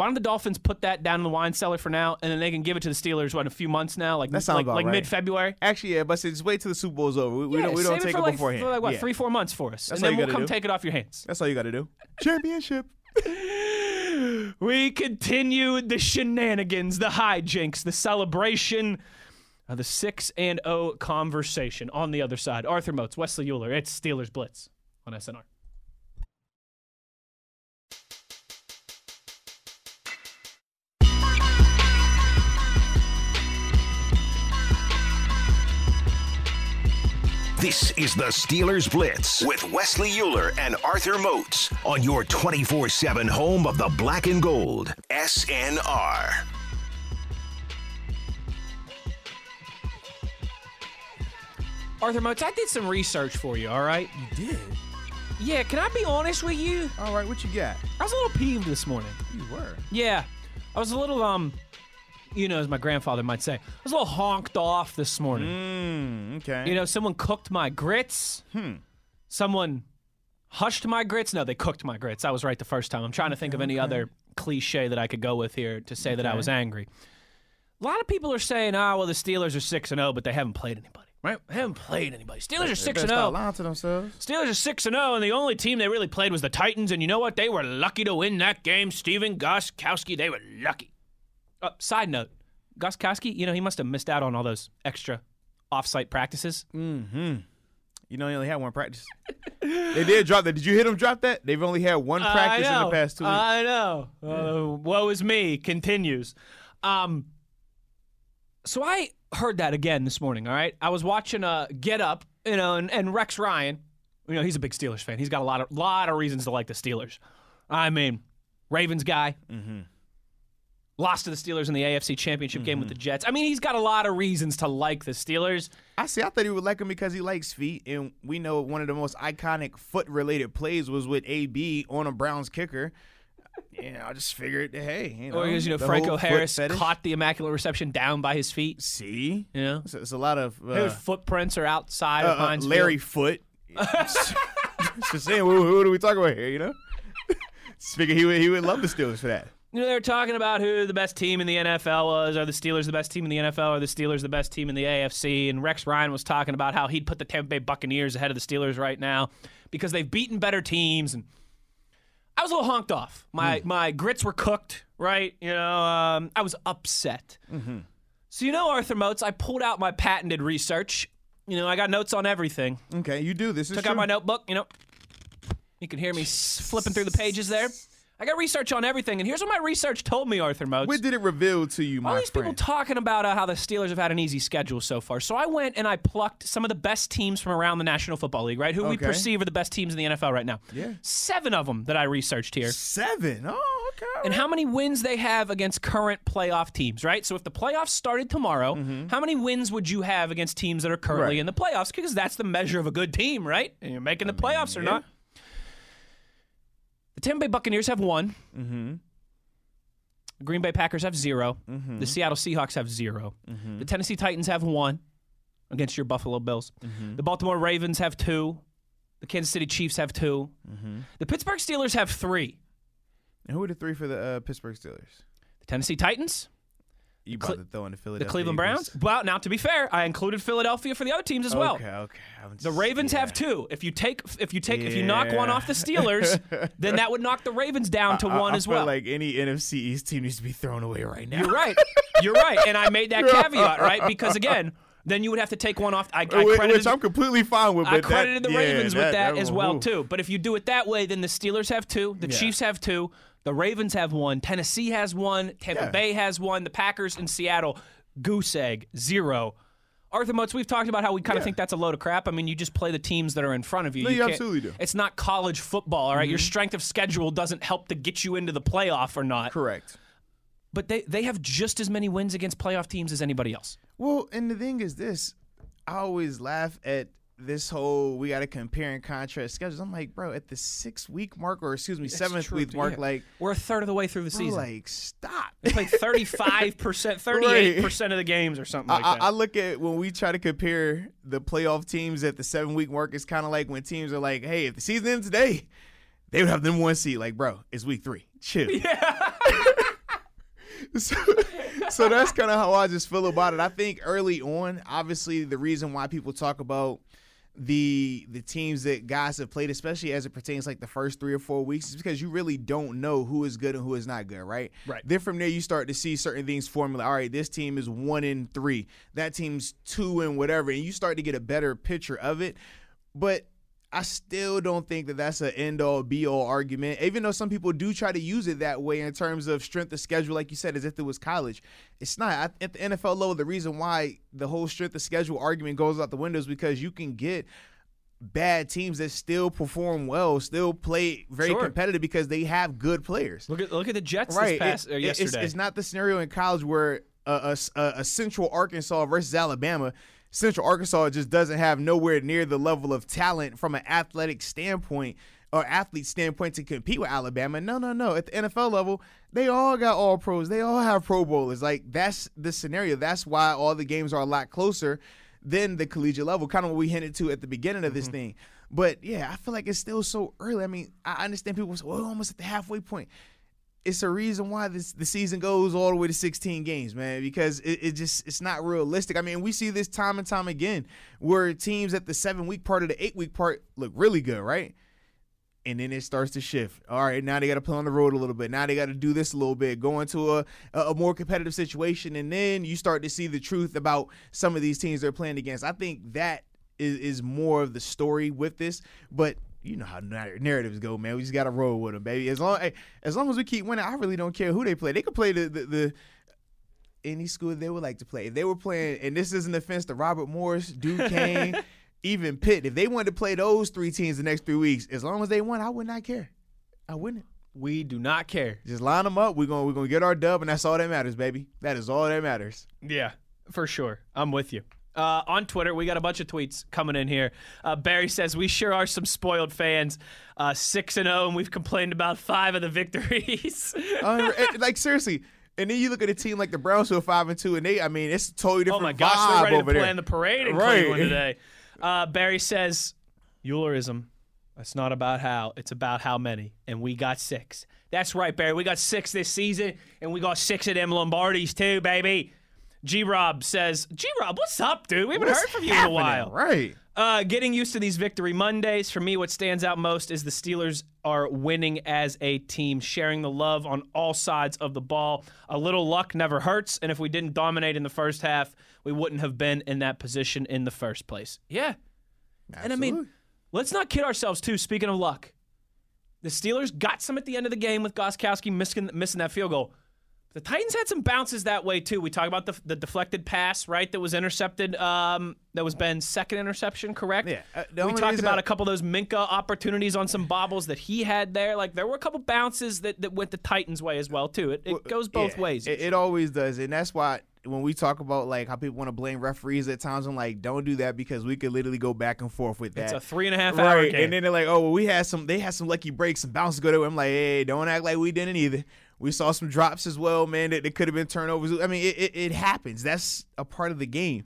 Why don't the Dolphins put that down in the wine cellar for now, and then they can give it to the Steelers what in a few months now, like That sounds like, about like right. mid February. Actually, yeah, but just wait till the Super Bowl's over. We, we yeah, don't, we don't take it it for like, beforehand. for like what Yeah. three four months for us, That's and then we'll come do. take it off your hands. That's all you got to do. Championship. We continue the shenanigans, the hijinks, the celebration of the six and O conversation. On the other side, Arthur Moats, Wesley Uhler. It's Steelers Blitz on SNR. This is the Steelers Blitz with Wesley Uhler and Arthur Moats on your 24 7 home of the black and gold. SNR. Arthur Moats, I did some research for you. All right. You did. Yeah, can I be honest with you? All right, what you got? I was a little peeved this morning. You were. Yeah, I was a little um, you know, as my grandfather might say, I was a little honked off this morning. Mm, okay. You know, someone cooked my grits. Hmm. Someone hushed my grits. No, they cooked my grits. I was right the first time. I'm trying to think of any other cliche that I could go with here to say that I was angry. A lot of people are saying, "Ah, well, the Steelers are six and zero, but they haven't played anybody. Right? They haven't played anybody. Steelers are six and zero. Lying to themselves. Steelers are six and zero, and the only team they really played was the Titans. And you know what? They were lucky to win that game. Stephen Gostkowski, they were lucky. Uh, side note, Gostkowski, you know he must have missed out on all those extra off-site practices. Mm-hmm. You know, he only had one practice. they did drop that. Did you hit him drop that? They've only had one practice in the past two weeks. I know. Uh, woe is me. Continues. Um. So I heard that again this morning. All right, I was watching uh Get Up, you know, and, and Rex Ryan. You know, he's a big Steelers fan. He's got a lot of lot of reasons to like the Steelers. I mean, Ravens guy. Mm-hmm. Lost to the Steelers in the AFC Championship game with the Jets. I mean, he's got a lot of reasons to like the Steelers. I see. I thought he would like him because he likes feet, and we know one of the most iconic foot-related plays was with AB on a Browns kicker. Yeah, I just figured, hey, you know, Or because you know Franco Harris caught the immaculate reception down by his feet. See, You know, it's, it's a lot of uh, his footprints are outside uh, of uh, Heinz Field. Larry Foote. just saying, what, what are we talking about here? You know, just figure he would he would love the Steelers for that. You know, they were talking about who the best team in the NFL was. Are the Steelers the best team in the NFL? Are the Steelers the best team in the AFC? And Rex Ryan was talking about how he'd put the Tampa Bay Buccaneers ahead of the Steelers right now because they've beaten better teams. And I was a little honked off. My my grits were cooked, right? You know, um, I was upset. So you know, Arthur Moats, I pulled out my patented research. You know, I got notes on everything. Okay, you do this. Is Took true. out my notebook. You know, you can hear me flipping through the pages there. I got research on everything, and here's what my research told me, Arthur Moats. What did it reveal to you, my All these people talking about uh, how the Steelers have had an easy schedule so far. So I went and I plucked some of the best teams from around the National Football League, right? Who we Okay. perceive are the best teams in the NFL right now. Yeah. Seven of them that I researched here. Seven. Oh, okay. all And right. how many wins they have against current playoff teams, right? So if the playoffs started tomorrow, how many wins would you have against teams that are currently Mm-hmm. Right. in the playoffs? Because that's the measure of a good team, right? And you're making the playoffs or not. The Tampa Bay Buccaneers have one. Mm-hmm. The Green Bay Packers have 0 The Seattle Seahawks have 0 Mm-hmm. The Tennessee Titans have one against your Buffalo Bills. Mm-hmm. The Baltimore Ravens have two. The Kansas City Chiefs have 2 Mm-hmm. The Pittsburgh Steelers have three. And who are the three for the uh, Pittsburgh Steelers? The Tennessee Titans, You Cle- about to throw in the the Cleveland Browns. Well, now to be fair, I included Philadelphia for the other teams as well. Okay, okay. I'm The just- Ravens have two. If you take, if you take, if you knock one Yeah. off the Steelers, then that would knock the Ravens down to I- one I as feel well. like any NFC East team needs to be thrown away right now. You're right. You're right. And I made that caveat, right? Because again, then you would have to take one off. I, I Which- credited, Which I'm completely fine with. I but that- credited the yeah, Ravens with that, as well ooh. too. But if you do it that way, then the Steelers have two, the Yeah. Chiefs have two, the Ravens have one, Tennessee has one, Tampa Yeah. Bay has one, the Packers and Seattle, goose egg zero. Arthur Moats, we've talked about how we kind of Yeah. think that's a load of crap. I mean, you just play the teams that are in front of you. No, you can't- absolutely do. Mm-hmm. It's not college football, all right? Your strength of schedule doesn't help to get you into the playoff or not. Correct. But they, they have just as many wins against playoff teams as anybody else. Well, and the thing is this, I always laugh at this whole we got to compare and contrast schedules. I'm like, bro, at the six week mark or excuse me, seventh true, week mark, yeah. like, We're a third of the way through the bro, season. like stop. They played 35%, 38% of the games or something like I, that. I, I look at when we try to compare the playoff teams at the seven week mark. It's kind of like when teams are like, "Hey, if the season ends today, they would have them one seed." Like, bro, it's week three. Chill. so, so that's kind of how I just feel about it. I think early on, obviously, the reason why people talk about the the teams that guys have played, especially as it pertains like the first three or four weeks, is because you really don't know who is good and who is not good, right? Right. Then from there you start to see certain things formula. All right, this team is one in three, that team's two and whatever, and you start to get a better picture of it. But I still don't think that that's an end all be all argument, even though some people do try to use it that way in terms of strength of schedule, like you said, as if it was college. It's not. At the NFL level, the reason why the whole strength of schedule argument goes out the window is because you can get bad teams that still perform well, still play very Sure. competitive because they have good players. Look at look at the Jets Right. this past It- or it- it's, yesterday. it's not the scenario in college where a, a, a Central Arkansas versus Alabama. Central Arkansas just doesn't have nowhere near the level of talent from an athletic standpoint or athlete standpoint to compete with Alabama. No, no, no. At the NFL level, they all got all pros. They all have pro bowlers. Like that's the scenario. That's why all the games are a lot closer than the collegiate level. Kind of what we hinted to at the beginning of this mm-hmm. thing. But yeah, I feel like it's still so early. I mean, I understand people say, well, almost at the halfway point it's a reason why this the season goes all the way to 16 games, man, because it, it just it's not realistic. I mean, we see this time and time again where teams at the seven week part of the eight week part look really good, right? And then it starts to shift. All right, now they got to play on the road a little bit. Now they got to do this a little bit, go into a, a more competitive situation, and then you start to see the truth about some of these teams they're playing against. I think that is, is more of the story with this, but you know how narratives go, man. We just got to roll with them, baby. As long as long as we keep winning, I really don't care who they play. They could play the the. the any school they would like to play. If they were playing, and this is an offense to Robert Morris, Duquesne, even Pitt, if they wanted to play those three teams the next three weeks, as long as they won, I would not care. I wouldn't. we do not care. Just line them up. We're gonna we're gonna get our dub, and that's all that matters, baby. That is all that matters. Yeah, for sure. I'm with you. Uh, on Twitter, we got a bunch of tweets coming in here. Uh, Barry says we sure are some spoiled fans. Uh, Six and zero, and we've complained about five of the victories. Uh, like seriously. And then you look at a team like the Browns who are five and two, and they, I mean, it's a totally different. oh my gosh, vibe they're ready to there. plan the parade in Right. Cleveland today. Uh, Barry says Uhlerism. It's not about how, it's about how many, and we got six. That's right, Barry. We got six this season, and we got six of them Lombardis too, baby. G Rob says, G Rob, what's up, dude? We haven't What's heard from you in a while. Right. Uh, getting used to these victory Mondays. For me, what stands out most is the Steelers are winning as a team, sharing the love on all sides of the ball. A little luck never hurts, and if we didn't dominate in the first half, we wouldn't have been in that position in the first place. Yeah. And I mean, let's not kid ourselves, too. Speaking of luck, the Steelers got some at the end of the game with Gostkowski missing, missing that field goal. The Titans had some bounces that way too. We talk about the, the deflected pass, right? That was intercepted. Um, that was Ben's second interception, correct? Yeah, uh, we talked about a couple of those Minkah opportunities on some bobbles that he had there. Like there were a couple bounces that, that went the Titans' way as well too. It, it goes both Yeah, ways. It, it always does, and that's why when we talk about like how people want to blame referees at times, I'm like, don't do that because we could literally go back and forth with that. it's a three and a half hour right, game. and then they're like, oh, well, we had some, they had some lucky breaks, and bounces go to. I'm like, hey, don't act like we didn't either. We saw some drops as well, man. That, that could have been turnovers. I mean, it, it, it happens. That's a part of the game.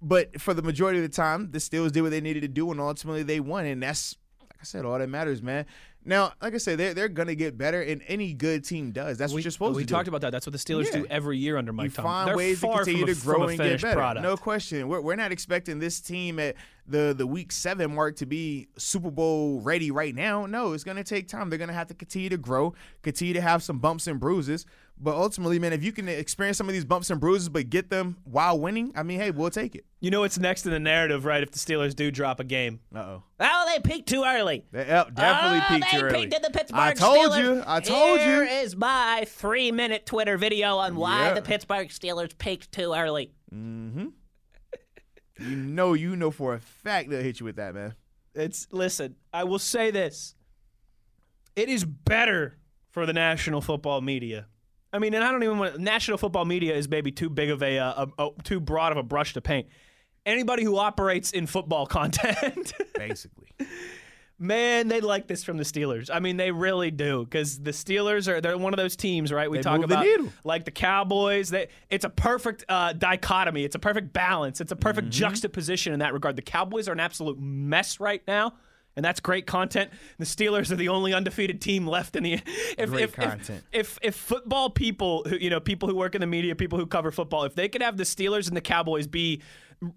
But for the majority of the time, the Steelers did what they needed to do, and ultimately they won. And that's, like I said, all that matters, man. Now, like I said, they're, they're going to get better, and any good team does. That's what you're supposed we to do. We talked about that. That's what the Steelers Yeah. do every year under Mike you Tomlin. find They're ways to continue to grow and get better. product. No question. We're, we're not expecting this team at the the week seven mark to be Super Bowl ready right now. No, it's going to take time. They're going to have to continue to grow, continue to have some bumps and bruises. But ultimately, man, if you can experience some of these bumps and bruises but get them while winning, I mean, hey, we'll take it. You know what's next in the narrative, right? If the Steelers do drop a game. Uh oh. Oh, they peaked too early. They yep, definitely oh, peaked they too early. peaked in the Pittsburgh I told Steelers. you. I told Here you. is my three-minute Twitter video on why Yeah. the Pittsburgh Steelers peaked too early. Mm hmm. you know, you know for a fact they'll hit you with that, man. It's listen. I will say this: it is better for the national football media. I mean, and I don't even want national football media is maybe too big of a, uh, a, a too broad of a brush to paint. Anybody who operates in football content, Basically. man, they like this from the Steelers. I mean, they really do because the Steelers are they're one of those teams, right? We They talk move the about like the Cowboys. They, it's a perfect uh, dichotomy. It's a perfect balance. It's a perfect Mm-hmm. juxtaposition in that regard. The Cowboys are an absolute mess right now, And that's great content. The Steelers are the only undefeated team left in the. If, Great if, content. If, if if football people, who, you know, people who work in the media, people who cover football, if they could have the Steelers and the Cowboys be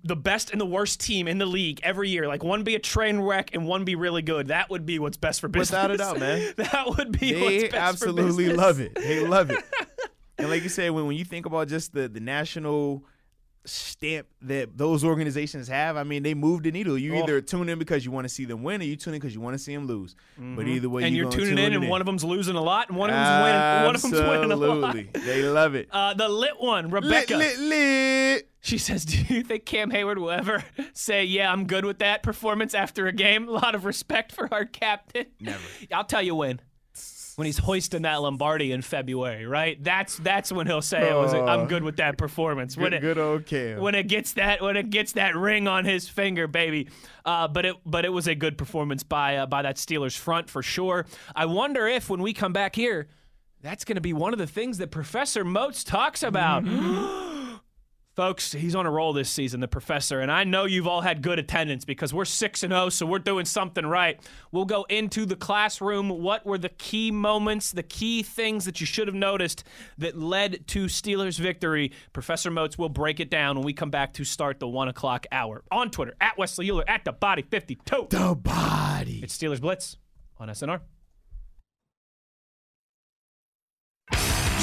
the best and the worst team in the league every year, like one be a train wreck and one be really good, that would be what's best for business. Without a doubt, man. that would be They what's best absolutely for business. love it. They love it. and like you said, when, when you think about just the, the national stamp that those organizations have, I mean, they move the needle. You Oh. either tune in because you want to see them win, or you tune in because you want to see them lose. But either way, And you're you're gonna tuning tune in, and one of them's losing a lot, and one of them's winning. One of them's winning a lot. Absolutely, they love it. Uh, the lit one, lit, Rebecca. lit, lit. She says, "Do you think Cam Heyward will ever say, yeah, I'm good with that performance after a game? A lot of respect for our captain. Never. I'll tell you when." When he's hoisting that Lombardi in February, right? That's that's when he'll say, it was, "I'm good with that performance." When Good, it, good old Cam. when it gets that when it gets that ring on his finger, baby. Uh, but it but it was a good performance by uh, by that Steelers front for sure. I wonder if when we come back here, that's going to be one of the things that Professor Moats talks about. Folks, he's on a roll this season, the professor, and I know you've all had good attendance because we're 6 and 0, so we're doing something right. We'll go into the classroom. What were the key moments, the key things that you should have noticed that led to Steelers' victory? Professor Moats will break it down when we come back to start the 1 o'clock hour. On Twitter, at Wesley Uhler, at the body 52. the body. It's Steelers Blitz on SNR.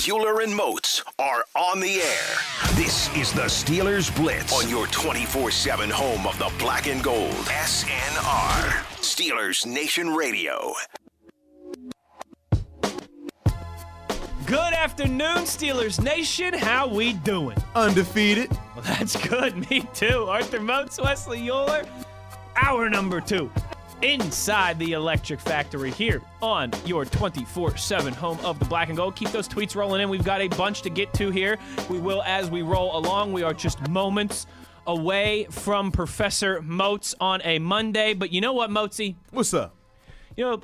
Uhler and Moats are on the air. This is the Steelers Blitz on your 24 7 home of the black and gold. SNR. Steelers Nation Radio. Good afternoon, Steelers Nation. How we doing? Undefeated. Well, that's good. Me too. Arthur Moats, Wesley Uhler. Hour number two. Inside the Electric Factory here on your 24 7 home of the black and gold. Keep those tweets rolling in. We've got a bunch to get to here. We will as we roll along. We are just moments away from Professor Moats on a Monday. But you know what, Moatsy? What's up? You know,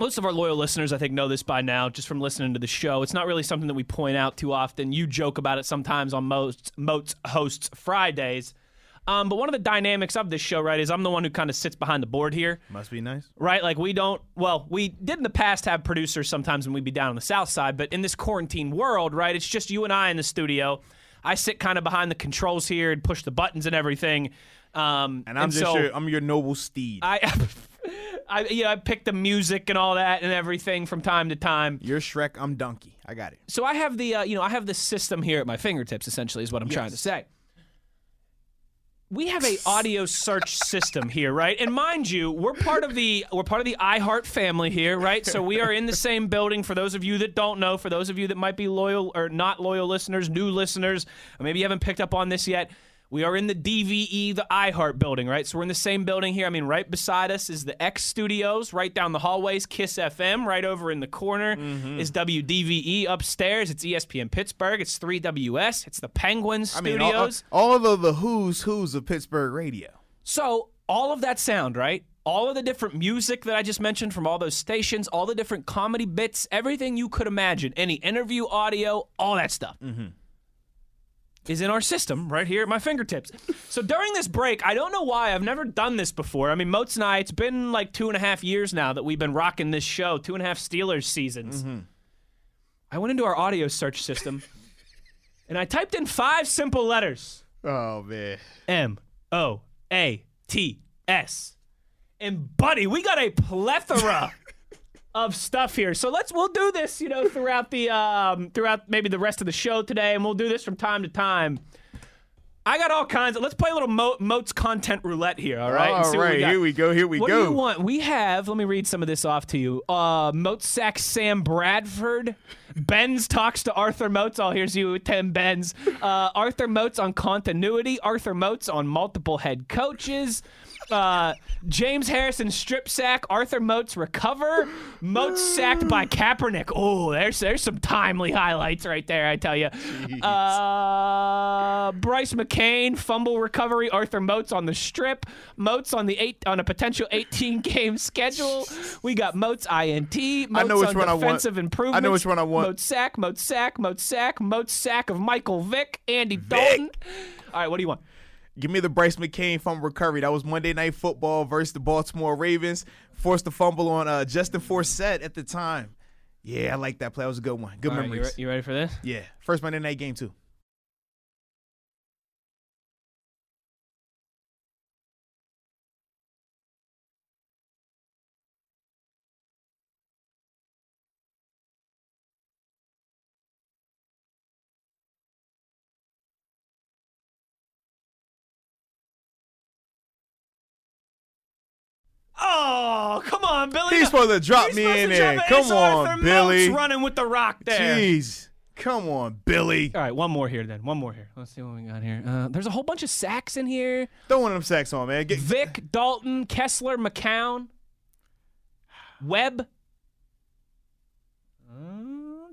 most of our loyal listeners, I think, know this by now just from listening to the show. It's not really something that we point out too often. You joke about it sometimes on most Moats hosts Fridays. Um, but one of the dynamics of this show, right, is I'm the one who kind of sits behind the board here, Must be nice. right? Like we don't, well, we did in the past have producers sometimes when we'd be down on the south side, but in this quarantine world, right, it's just you and I in the studio. I sit kind of behind the controls here and push the buttons and everything. Um, And I'm just so, your I'm your noble steed. I, I, you know, I pick the music and all that and everything from time to time. You're Shrek. I'm Donkey. I got it. So I have the, uh, you know, I have the system here at my fingertips. Essentially, is what I'm trying to say. We have a audio search system here, right? And mind you, we're part of the we're part of the iHeart family here, right? So we are in the same building. For those of you that don't know, for those of you that might be loyal or not loyal listeners, new listeners, maybe you haven't picked up on this yet. We are in the DVE, the iHeart building, right? So we're in the same building here. I mean, right beside us is the X Studios, right down the hallways, Kiss FM, right over in the corner mm-hmm. is WDVE upstairs. It's ESPN Pittsburgh. It's 3WS. It's the Penguins I mean, all, Studios. Uh, all of the who's who's of Pittsburgh radio. So all of that sound, right? All of the different music that I just mentioned from all those stations, all the different comedy bits, everything you could imagine, any interview audio, all that stuff. Mm-hmm. Is in our system right here at my fingertips. So during this break, I don't know why I've never done this before. I mean, Moats and I, it's been like two and a half years now that we've been rocking this show, two and a half Steelers seasons. Mm-hmm. I went into our audio search system and I typed in five simple letters. Oh man. M O A T S. And buddy, we got a plethora of stuff here. So let's we'll do this, you know, throughout the um throughout maybe the rest of the show today, and we'll do this from time to time. I got all kinds of. Let's play a little Mo- Moats content roulette here. All right. All right, got. here we go. Here we What go. What do you want? We have. Let me read some of this off to you. Uh, Moats sack Sam Bradford. Benz talks to Arthur Moats. Oh, here's you, Tim Benz. Uh, Arthur Moats on continuity. Arthur Moats on multiple head coaches. Uh, James Harrison strip sack. Arthur Moats recover. Moats sacked by Kaepernick. Oh, there's there's some timely highlights right there. I tell you. Uh, Brice McCain fumble recovery. Arthur Moats on the strip. Moats on the eight on a potential 18 game schedule. We got Moats INT. Moats know which on one I want. defensive improvements. I know which one I want. Moats sack. Moats sack. Moats sack. Moats sack of Michael Vick. Andy Dalton. All right, what do you want? Give me the Brice McCain fumble recovery. That was Monday Night Football versus the Baltimore Ravens. Forced the fumble on uh, Justin Forsett at the time. Yeah, I like that play. That was a good one. Good All right, you, memories. re- you ready for this? yeah, first Monday night game too. Oh, come on, Billy. He's supposed to drop He's me in there. Come It's on, Arthur Billy. Moats running with the rock there. Jeez, come on, Billy. All right, one more here then. One more here. Let's see what we got here. Uh, there's a whole bunch of sacks in here. Throw one of them sacks on, man. Get, Vick, Dalton, Kessler, McCown, Webb, uh,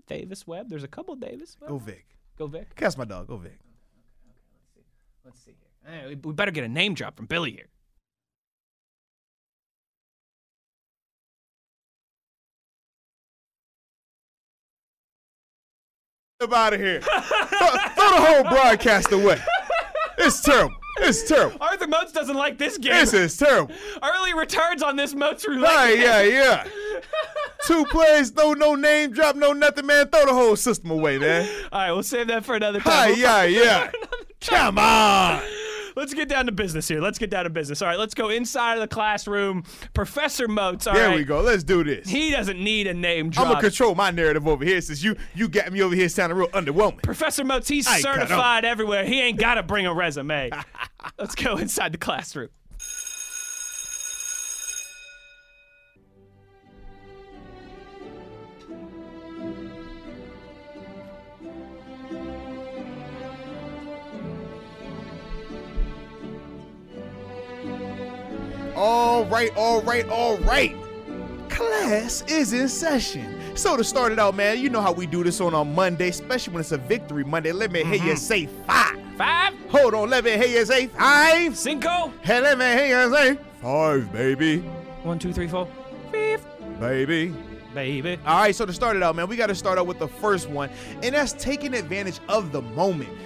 Davis, Webb. There's a couple Davis. Webb. Go Vick. Go Vick. That's my dog. Go Vick. Let's see here. Hey, we- we better get a name drop from Billy here. Up out of here. throw, throw the whole broadcast away. It's terrible. It's terrible. Arthur Moats doesn't like this game. This is terrible. Early returns on this Moats roulette. Game. yeah, yeah. Two plays, no, no name drop, no nothing, man. Throw the whole system away, man. All right, we'll save that for another Hi, time. We'll yeah, yeah. Come on. Let's get down to business here. Let's get down to business. All right, let's go inside of the classroom. Professor Moats. all There right, we go. Let's do this. He doesn't need a name drop. I'm gonna control my narrative over here since you you got me over here sounding real underwhelming. Professor Moats, he's I got 'em. certified everywhere. He ain't got to bring a resume. Let's go inside the classroom. All right, all right, all right. Class is in session. So to start it out, man, you know how we do this on a Monday, especially when it's a victory Monday. Let me hear you mm-hmm. say five. Five, Hold on, let me hear you say five. cinco, Hey, let me hear you say five, baby, one, two, three, four, fifth, baby. baby. All right, so to start it out, man, we got to start out with the first one, and that's taking advantage of the moment.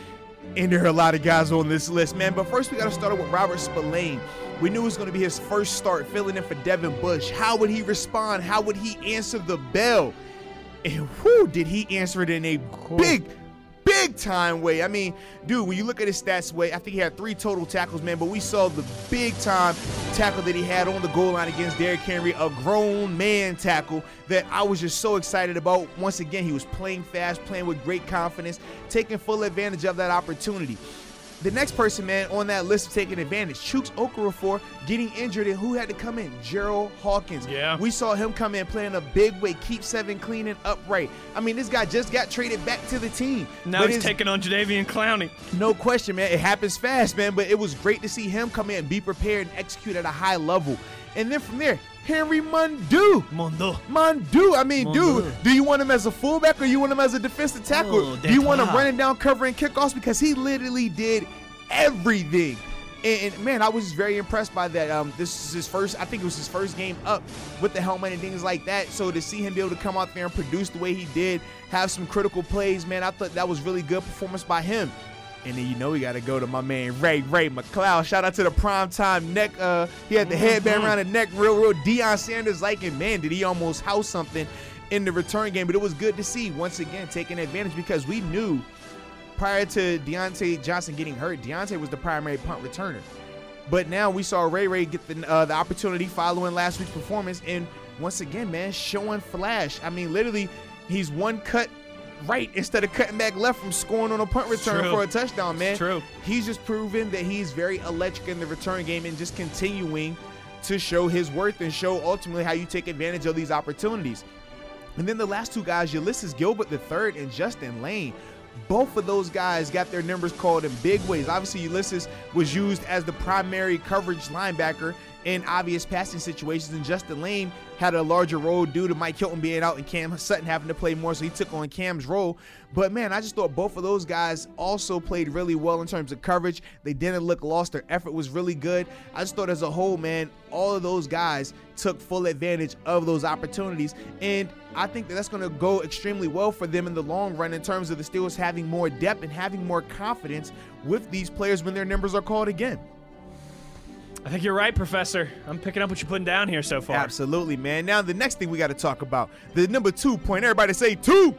And there are a lot of guys on this list, man. But first, we got to start out with Robert Spillane. We knew it was going to be his first start filling in for Devin Bush. How would he respond? How would he answer the bell? And whoo, did he answer it in a big, big time way? I mean, dude, when you look at his stats, way I think he had three total tackles, man. But we saw the big time tackle that he had on the goal line against Derrick Henry, a grown man tackle that I was just so excited about. Once again, he was playing fast, playing with great confidence, taking full advantage of that opportunity. The next person, man, on that list of taking advantage, Chuks Okorafor getting injured, and who had to come in? Jerald Hawkins. Yeah. We saw him come in playing a big way, keep seven clean and upright. I mean, this guy just got traded back to the team. Now But he's taking on Jadeveon Clowney. no question, man. It happens fast, man. But it was great to see him come in be prepared and execute at a high level. And then from there, Henry Mondeaux. Mondeaux. Mondeaux. I mean, Mondeaux. dude, do you want him as a fullback or you want him as a defensive tackle? Oh, do you want him running down, covering kickoffs? Because he literally did everything. And, and, man, I was very impressed by that. Um, this is his first. I think it was his first game up with the helmet and things like that. So to see him be able to come out there and produce the way he did, have some critical plays, man, I thought that was really good performance by him. And then you know we got to go to my man Ray Ray McCloud. Shout out to the primetime neck. Uh, he had the headband around the neck, real, real Deion Sanders like. And man, did he almost house something in the return game? But it was good to see once again taking advantage because we knew prior to Diontae Johnson getting hurt, Diontae was the primary punt returner. But now we saw Ray Ray get the uh, the opportunity following last week's performance, and once again, man, showing flash. I mean, literally, he's one cut right instead of cutting back left from scoring on a punt return true. for a touchdown, man. true. He's just proven that he's very electric in the return game and just continuing to show his worth and show ultimately how you take advantage of these opportunities. And then the last two guys, Ulysses Gilbert III and Justin Layne. Both of those guys got their numbers called in big ways. Obviously, Ulysses was used as the primary coverage linebacker in obvious passing situations, and Justin Layne had a larger role due to Mike Hilton being out and Cam Sutton having to play more, so he took on Cam's role. But man, I just thought both of those guys also played really well in terms of coverage. They didn't look lost. Their effort was really good. I just thought as a whole, man, all of those guys took full advantage of those opportunities. And I think that that's going to go extremely well for them in the long run in terms of the Steelers having more depth and having more confidence with these players when their numbers are called again. I think you're right, Professor. I'm picking up what you're putting down here so far. Absolutely, man. Now, the next thing we got to talk about the number two point. Everybody say two,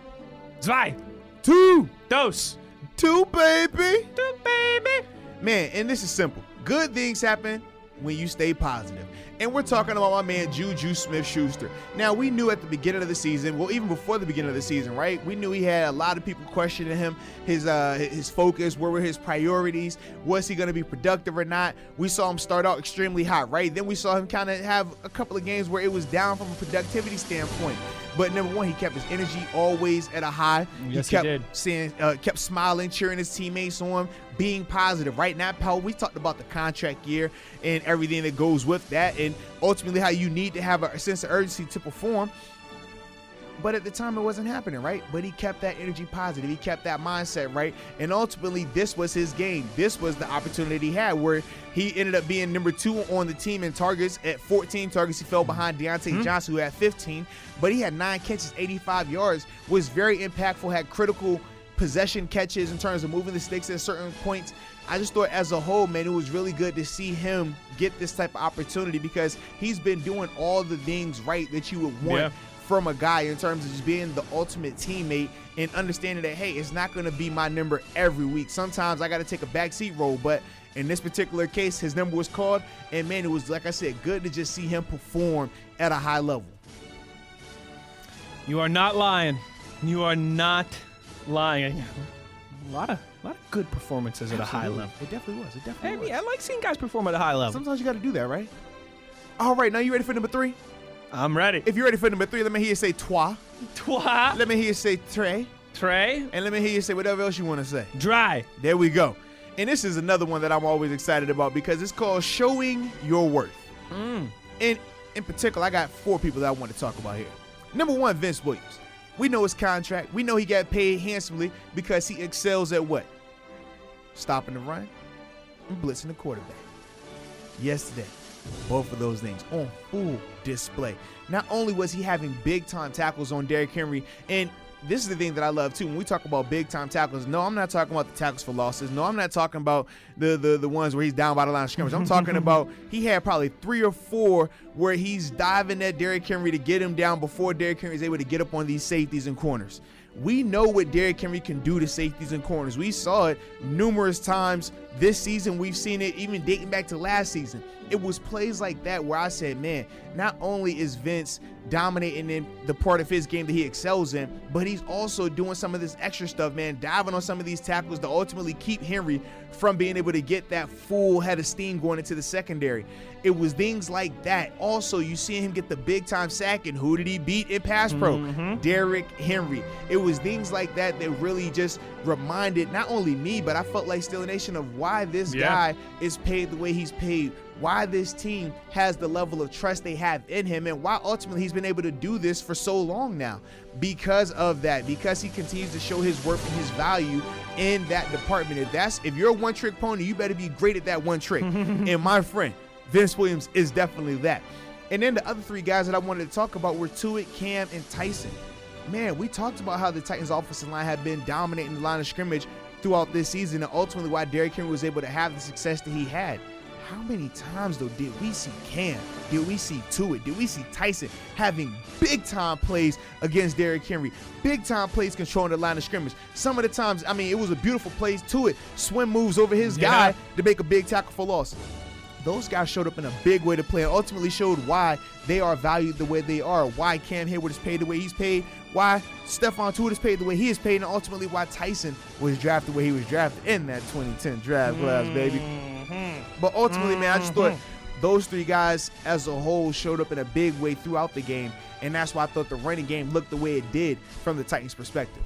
Zwei, two, dos, two, baby. two, baby. Man, and this is simple. Good things happen when you stay positive. And we're talking about my man Juju Smith Schuster. Now, we knew at the beginning of the season, well, even before the beginning of the season, right? We knew he had a lot of people questioning him, his uh his focus, where were his priorities, was he gonna be productive or not? We saw him start out extremely hot, right? Then we saw him kind of have a couple of games where it was down from a productivity standpoint. But number one, he kept his energy always at a high. Yes, he kept did. saying, uh, kept smiling, cheering his teammates on, being positive. Right now, Powell, we talked about the contract year and everything that goes with that, and ultimately how you need to have a sense of urgency to perform. But at the time, it wasn't happening, right? But he kept that energy positive. He kept that mindset, right? And ultimately, this was his game. This was the opportunity he had where he ended up being number two on the team in targets at 14 targets. He fell behind Diontae mm-hmm. Johnson, who had 15, but he had nine catches, 85 yards, was very impactful, had critical possession catches in terms of moving the sticks at certain points. I just thought as a whole, man, it was really good to see him get this type of opportunity because he's been doing all the things right that you would want Yeah. from a guy in terms of just being the ultimate teammate and understanding that hey, it's not going to be my number every week. Sometimes I got to take a backseat role, but in this particular case, his number was called, and man, it was like I said, good to just see him perform at a high level. You are not lying. You are not lying. A lot of, lot of good performances at a high level. It definitely was. It Hey, definitely was. yeah, I like seeing guys perform at a high level. Sometimes you got to do that, right? All right, now you ready for number three? I'm ready. If you're ready for number three, let me hear you say toi. Twa, Let me hear you say tre. Trey, And let me hear you say whatever else you want to say. dry. There we go. And this is another one that I'm always excited about because it's called showing your worth. Mm. And in particular, I got four people that I want to talk about here. Number one, Vince Williams. We know his contract. We know he got paid handsomely because he excels at what? Stopping the run and blitzing the quarterback. Yesterday, both of those things on full display. Not only was he having big time tackles on Derrick Henry, and this is the thing that I love too. When we talk about big time tackles, no, I'm not talking about the tackles for losses. No, I'm not talking about the the, the ones where he's down by the line of scrimmage. I'm talking about he had probably three or four where he's diving at Derrick Henry to get him down before Derrick Henry is able to get up on these safeties and corners. We know what Derrick Henry can do to safeties and corners. We saw it numerous times this season. We've seen it even dating back to last season. It was plays like that where I said, man, not only is Vince dominating in the part of his game that he excels in, but he's also doing some of this extra stuff, man, diving on some of these tackles to ultimately keep Henry from being able to get that full head of steam going into the secondary. It was things like that. Also, you see him get the big time sack, and who did he beat in pass pro? Mm-hmm. Derrick Henry. It was things like that that really just reminded not only me, but I felt like Steel Nation of why this Yeah. guy is paid the way he's paid, why this team has the level of trust they have in him, and why ultimately he's been able to do this for so long now. Because of that, because he continues to show his worth and his value in that department. If that's if you're a one-trick pony, you better be great at that one trick. and my friend, Vince Williams is definitely that. And then the other three guys that I wanted to talk about were Tuitt, Cam, and Tyson. Man, we talked about how the Titans' offensive line had been dominating the line of scrimmage throughout this season, and ultimately why Derrick Henry was able to have the success that he had. How many times though did we see Cam? Did we see Tuitt? Did we see Tyson having big time plays against Derrick Henry? Big time plays controlling the line of scrimmage. Some of the times, I mean, it was a beautiful plays to it. Swim moves over his Yeah. guy to make a big tackle for loss those guys showed up in a big way to play and ultimately showed why they are valued the way they are, why Cam Heyward is paid the way he's paid, why Stephon Tuitt is paid the way he is paid, and ultimately why Tyson was drafted the way he was drafted in that 2010 draft class, baby. Mm-hmm. But ultimately, man, I just thought mm-hmm. those three guys as a whole showed up in a big way throughout the game, and that's why I thought the running game looked the way it did from the Titans' perspective.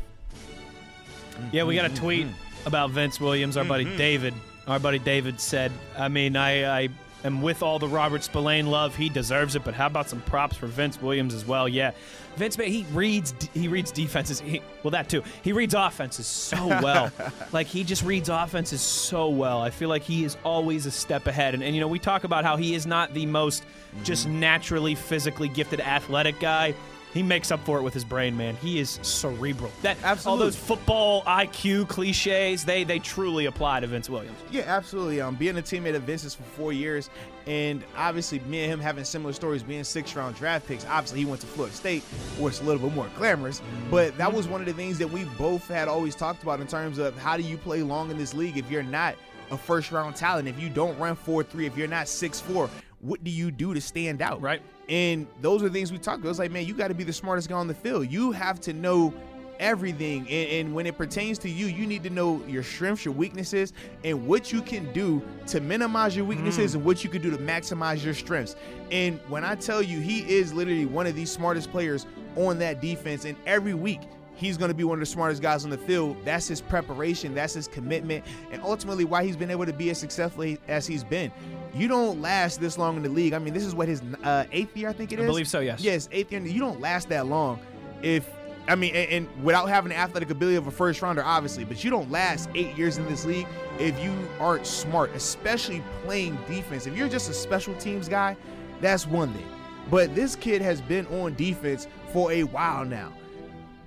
Yeah, we got a tweet mm-hmm. about Vince Williams. Our buddy David, our buddy David said, I mean, I, I And with all the Robert Spillane love, he deserves it. But how about some props for Vince Williams as well? Yeah, Vince, man, he reads he reads defenses. He, well, that too. He reads offenses so well. like he just reads offenses so well. I feel like he is always a step ahead. And, and you know, we talk about how he is not the most just mm-hmm. naturally physically gifted athletic guy. He makes up for it with his brain, man. He is cerebral. That absolutely. all those football IQ cliches, they they truly apply to Vince Williams. Yeah, absolutely. Um, being a teammate of Vince's for four years, and obviously me and him having similar stories, being six round draft picks. Obviously, he went to Florida State, where it's a little bit more glamorous. But that was one of the things that we both had always talked about in terms of how do you play long in this league if you're not a first round talent, if you don't run four three, if you're not six four, what do you do to stand out? Right. And those are things we talked about. It's like, man, you got to be the smartest guy on the field. You have to know everything. And, and when it pertains to you, you need to know your strengths, your weaknesses, and what you can do to minimize your weaknesses mm. and what you can do to maximize your strengths. And when I tell you, he is literally one of the smartest players on that defense. And every week, he's going to be one of the smartest guys on the field. That's his preparation, that's his commitment, and ultimately why he's been able to be as successful as he's been. You don't last this long in the league. I mean, this is what his uh, eighth year, I think it is. I believe so, yes. Yes, eighth year. You don't last that long if. I mean, and, and without having the athletic ability of a first rounder, obviously, but you don't last eight years in this league if you aren't smart, especially playing defense. If you're just a special teams guy, that's one thing. But this kid has been on defense for a while now.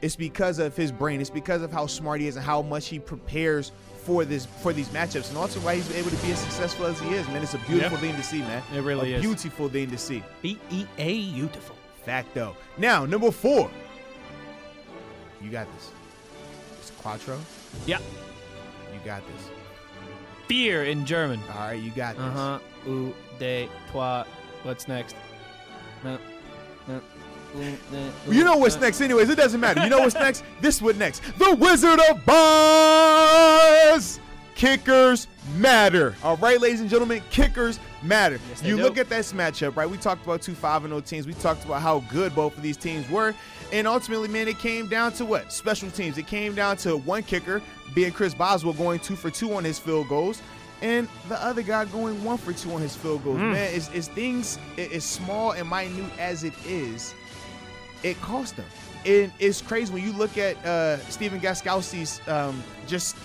It's because of his brain. It's because of how smart he is and how much he prepares for this for these matchups, and also why he's able to be as successful as he is. Man, it's a beautiful Yeah. thing to see, man. It really a is. beautiful thing to see. B E A beautiful. Facto. Now, number four. You got this. It's Quattro. Yeah. You got this. Beer in German. All right, you got this. Uh huh. U de toi. What's next? No. You know what's next, anyways. It doesn't matter. You know what's next? This what next. The Wizard of Boz. Kickers matter. All right, ladies and gentlemen, kickers matter. Yes, you do. look at that matchup, right? We talked about two 5 0 teams. We talked about how good both of these teams were. And ultimately, man, it came down to what? Special teams. It came down to one kicker, being Chris Boswell, going two for two on his field goals. And the other guy going one for two on his field goals. Mm. Man, it's, it's things, it- as small and minute as it is, it cost them. And it's crazy when you look at uh, Stephen Gostkowski's um, just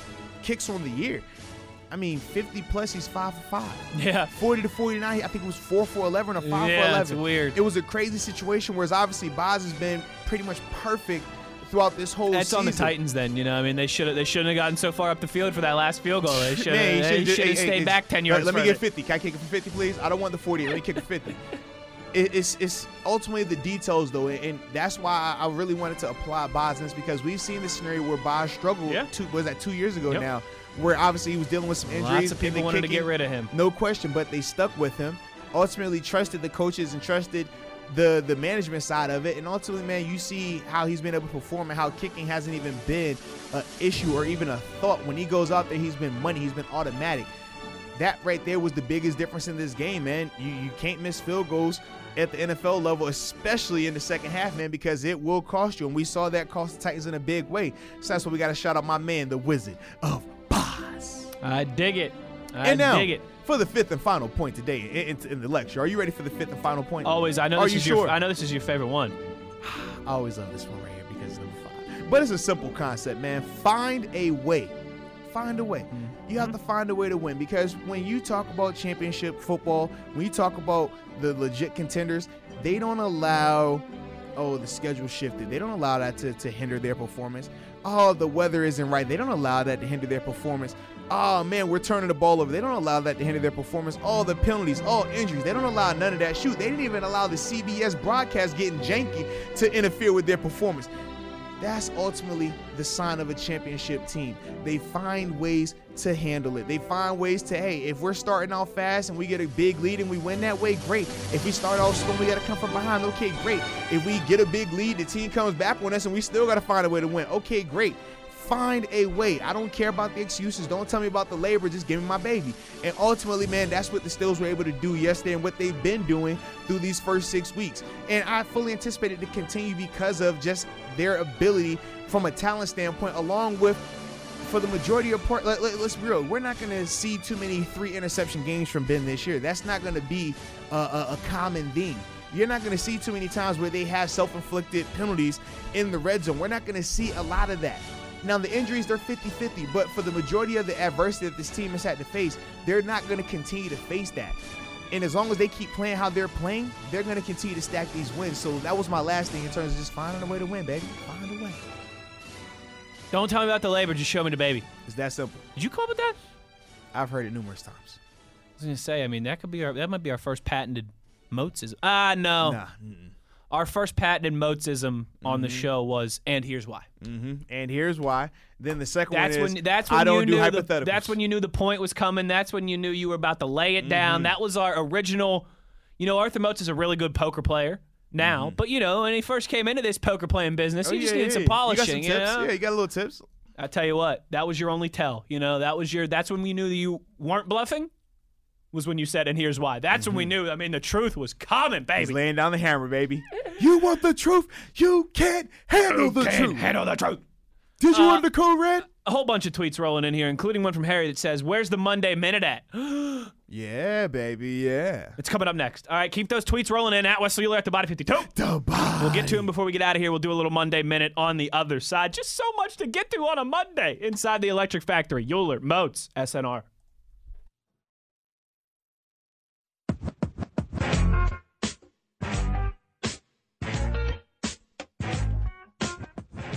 kicks on the year. I mean, 50 plus, he's five for five. Yeah. 40 to 49, I think it was four for 11 or five Yeah, for it's 11. weird. It was a crazy situation, whereas obviously Boz has been pretty much perfect throughout this whole That's season. on the Titans then, you know. I mean, they should they shouldn't have gotten so far up the field for that last field goal. They should have stayed hey, back ten let- yards. Let, me get 50. Can I kick it for 50, please? I don't want the 40. Let me kick it for 50. It- it's it's ultimately the details though, and, that's why I really wanted to apply this because we've seen this scenario where Boz struggled. Yeah. Two, was that two years ago Yep. now, where obviously he was dealing with some injuries. Lots of people the wanted to get rid of him. No question, but they stuck with him. Ultimately, trusted the coaches and trusted the the management side of it. And ultimately, man, you see how he's been able to perform and how kicking hasn't even been an issue or even a thought. When he goes out there, he's been money. He's been automatic. That right there was the biggest difference in this game, man. You you can't miss field goals at the NFL level, especially in the second half, man, because it will cost you. And we saw that cost the Titans in a big way. So that's why we got to shout out my man, the Wizard of Boz. I dig it. I And now, dig it. for the fifth and final point today in, in, in the lecture, are you ready for the fifth and final point? Always. I know Are this you is sure? your. I know this is your favorite one. I always love this one right here because it's number five. But it's a simple concept, man. Find a way. Find a way. Mm-hmm. You have to find a way to win because when you talk about championship football, when you talk about the legit contenders, they don't allow, oh, the schedule shifted. They don't allow that to, to hinder their performance. Oh, the weather isn't right. They don't allow that to hinder their performance. Oh man, we're turning the ball over. They don't allow that to hinder their performance. All the penalties, all injuries, they don't allow none of that. Shoot, they didn't even allow the CBS broadcast getting janky to interfere with their performance. That's ultimately the sign of a championship team. They find ways to handle it. They find ways to, hey, if we're starting out fast and we get a big lead and we win that way, great. If we start off slow, we got to come from behind, okay, great. If we get a big lead, the team comes back on us and we still got to find a way to win, okay, great. Find a way. I don't care about the excuses. Don't tell me about the labor. Just give me my baby. And ultimately, man, that's what the Steelers were able to do yesterday and what they've been doing through these first six weeks. And I fully anticipate it to continue because of just their ability from a talent standpoint, along with for the majority of part, let, let, us be real. We're not going to see too many three interception games from Ben this year. That's not going to be a, a, a common thing. You're not going to see too many times where they have self-inflicted penalties in the red zone. We're not going to see a lot of that. Now, the injuries, they're 50 50, but for the majority of the adversity that this team has had to face, they're not going to continue to face that. And as long as they keep playing how they're playing, they're going to continue to stack these wins. So that was my last thing in terms of just finding a way to win, baby. Find a way. Don't tell me about the labor. Just show me the baby. It's that simple. Did you come up with that? I've heard it numerous times. I was gonna say. I mean, that could be our. That might be our first patented Moatsism. Ah, no. Nah. Mm-mm. Our first patented Moatsism on the show was, and here's why. hmm And here's why. Then the second That's one is when. That's when I don't you do knew. The, that's when you knew the point was coming. That's when you knew you were about to lay it Mm-hmm. down. That was our original. You know, Arthur Moats is a really good poker player now, but you know, when he first came into this poker playing business, Mm-hmm. Oh, he just yeah, needed yeah, some yeah. polishing. You got some tips. know? Yeah, you got a little tips. I tell you what, that was your only tell. You know, that was your. That's when we knew that you weren't bluffing. Was when you said, and here's why. That's when we knew. I mean, the truth was coming, baby. He's laying down the hammer, baby. You want the truth? You can't handle the Can't truth. handle the truth. Did you Uh, want the code red? A whole bunch of tweets rolling in here, including one from Harry that says, "Where's the Monday minute at?" Yeah, baby. Yeah. It's coming up next. All right, keep those tweets rolling in at Wesley Uhler at the body 52. Dubai. We'll get to him before we get out of here. We'll do a little Monday minute on the other side. Just so much to get to on a Monday inside the Electric Factory. Uhler, Moats, SNR.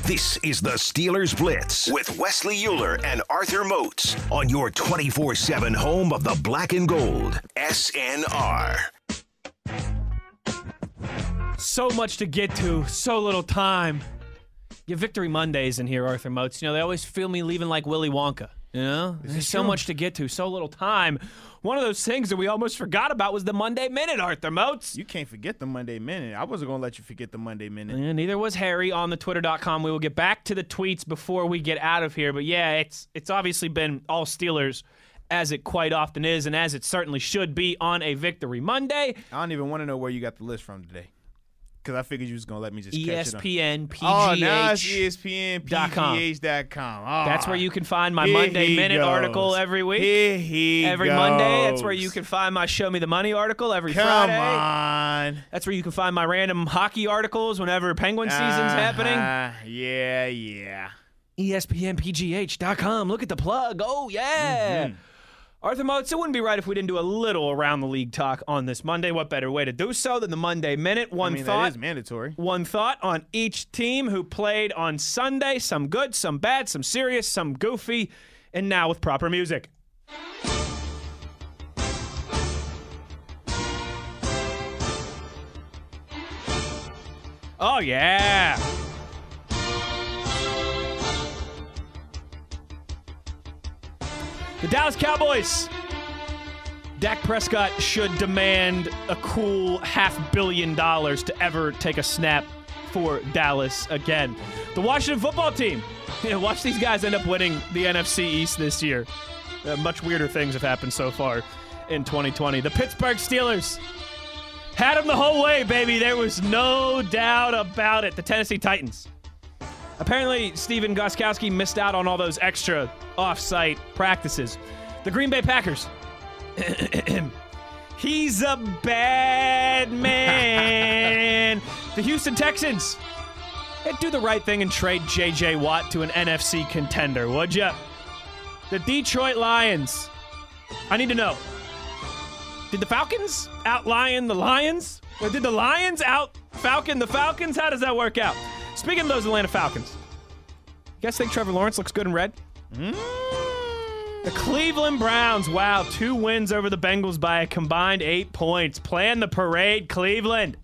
This is the Steelers Blitz with Wesley Uhler and Arthur Moats on your 24 7 home of the black and gold. SNR. So much to get to, so little time. Your Victory Mondays in here, Arthur Moats. You know, they always feel me leaving like Willy Wonka. You know? There's so true. much to get to, so little time. One of those things that we almost forgot about was the Monday Minute, Arthur Moats. You can't forget the Monday Minute. I wasn't going to let you forget the Monday Minute. And neither was Harry on the twitter.com. We will get back to the tweets before we get out of here. But yeah, it's it's obviously been all Steelers as it quite often is and as it certainly should be on a Victory Monday. I don't even want to know where you got the list from today. Because I figured you was going to let me just catch it on. ESPN, PGH. Oh, now it's ESPN. PGH.com. Oh, That's where you can find my Monday Minute goes. article every week. Here he every goes. Monday. That's where you can find my Show Me the Money article every Come Friday. on. That's where you can find my random hockey articles whenever Penguin season's happening. Uh-huh. Yeah, yeah. ESPNPGH.com. Look at the plug. Oh, yeah. Mm-hmm. Arthur Moats, it wouldn't be right if we didn't do a little around the league talk on this Monday. What better way to do so than the Monday Minute? One I mean, thought. is mandatory. One thought on each team who played on Sunday. Some good, some bad, some serious, some goofy, and now with proper music. Oh, yeah. The Dallas Cowboys. Dak Prescott should demand a cool half billion dollars to ever take a snap for Dallas again. The Washington football team. Watch these guys end up winning the NFC East this year. Uh, much weirder things have happened so far in 2020. The Pittsburgh Steelers had them the whole way, baby. There was no doubt about it. The Tennessee Titans. Apparently, Stephen Gostkowski missed out on all those extra off-site practices. The Green Bay Packers. He's a bad man. the Houston Texans. Hey, do the right thing and trade J.J. Watt to an NFC contender, would ya? The Detroit Lions. I need to know. Did the Falcons out lion the Lions? Or did the Lions out Falcon the Falcons? How does that work out? Speaking of those Atlanta Falcons, you guys think Trevor Lawrence looks good in red? The Cleveland Browns, wow, two wins over the Bengals by a combined eight points. Plan the parade, Cleveland.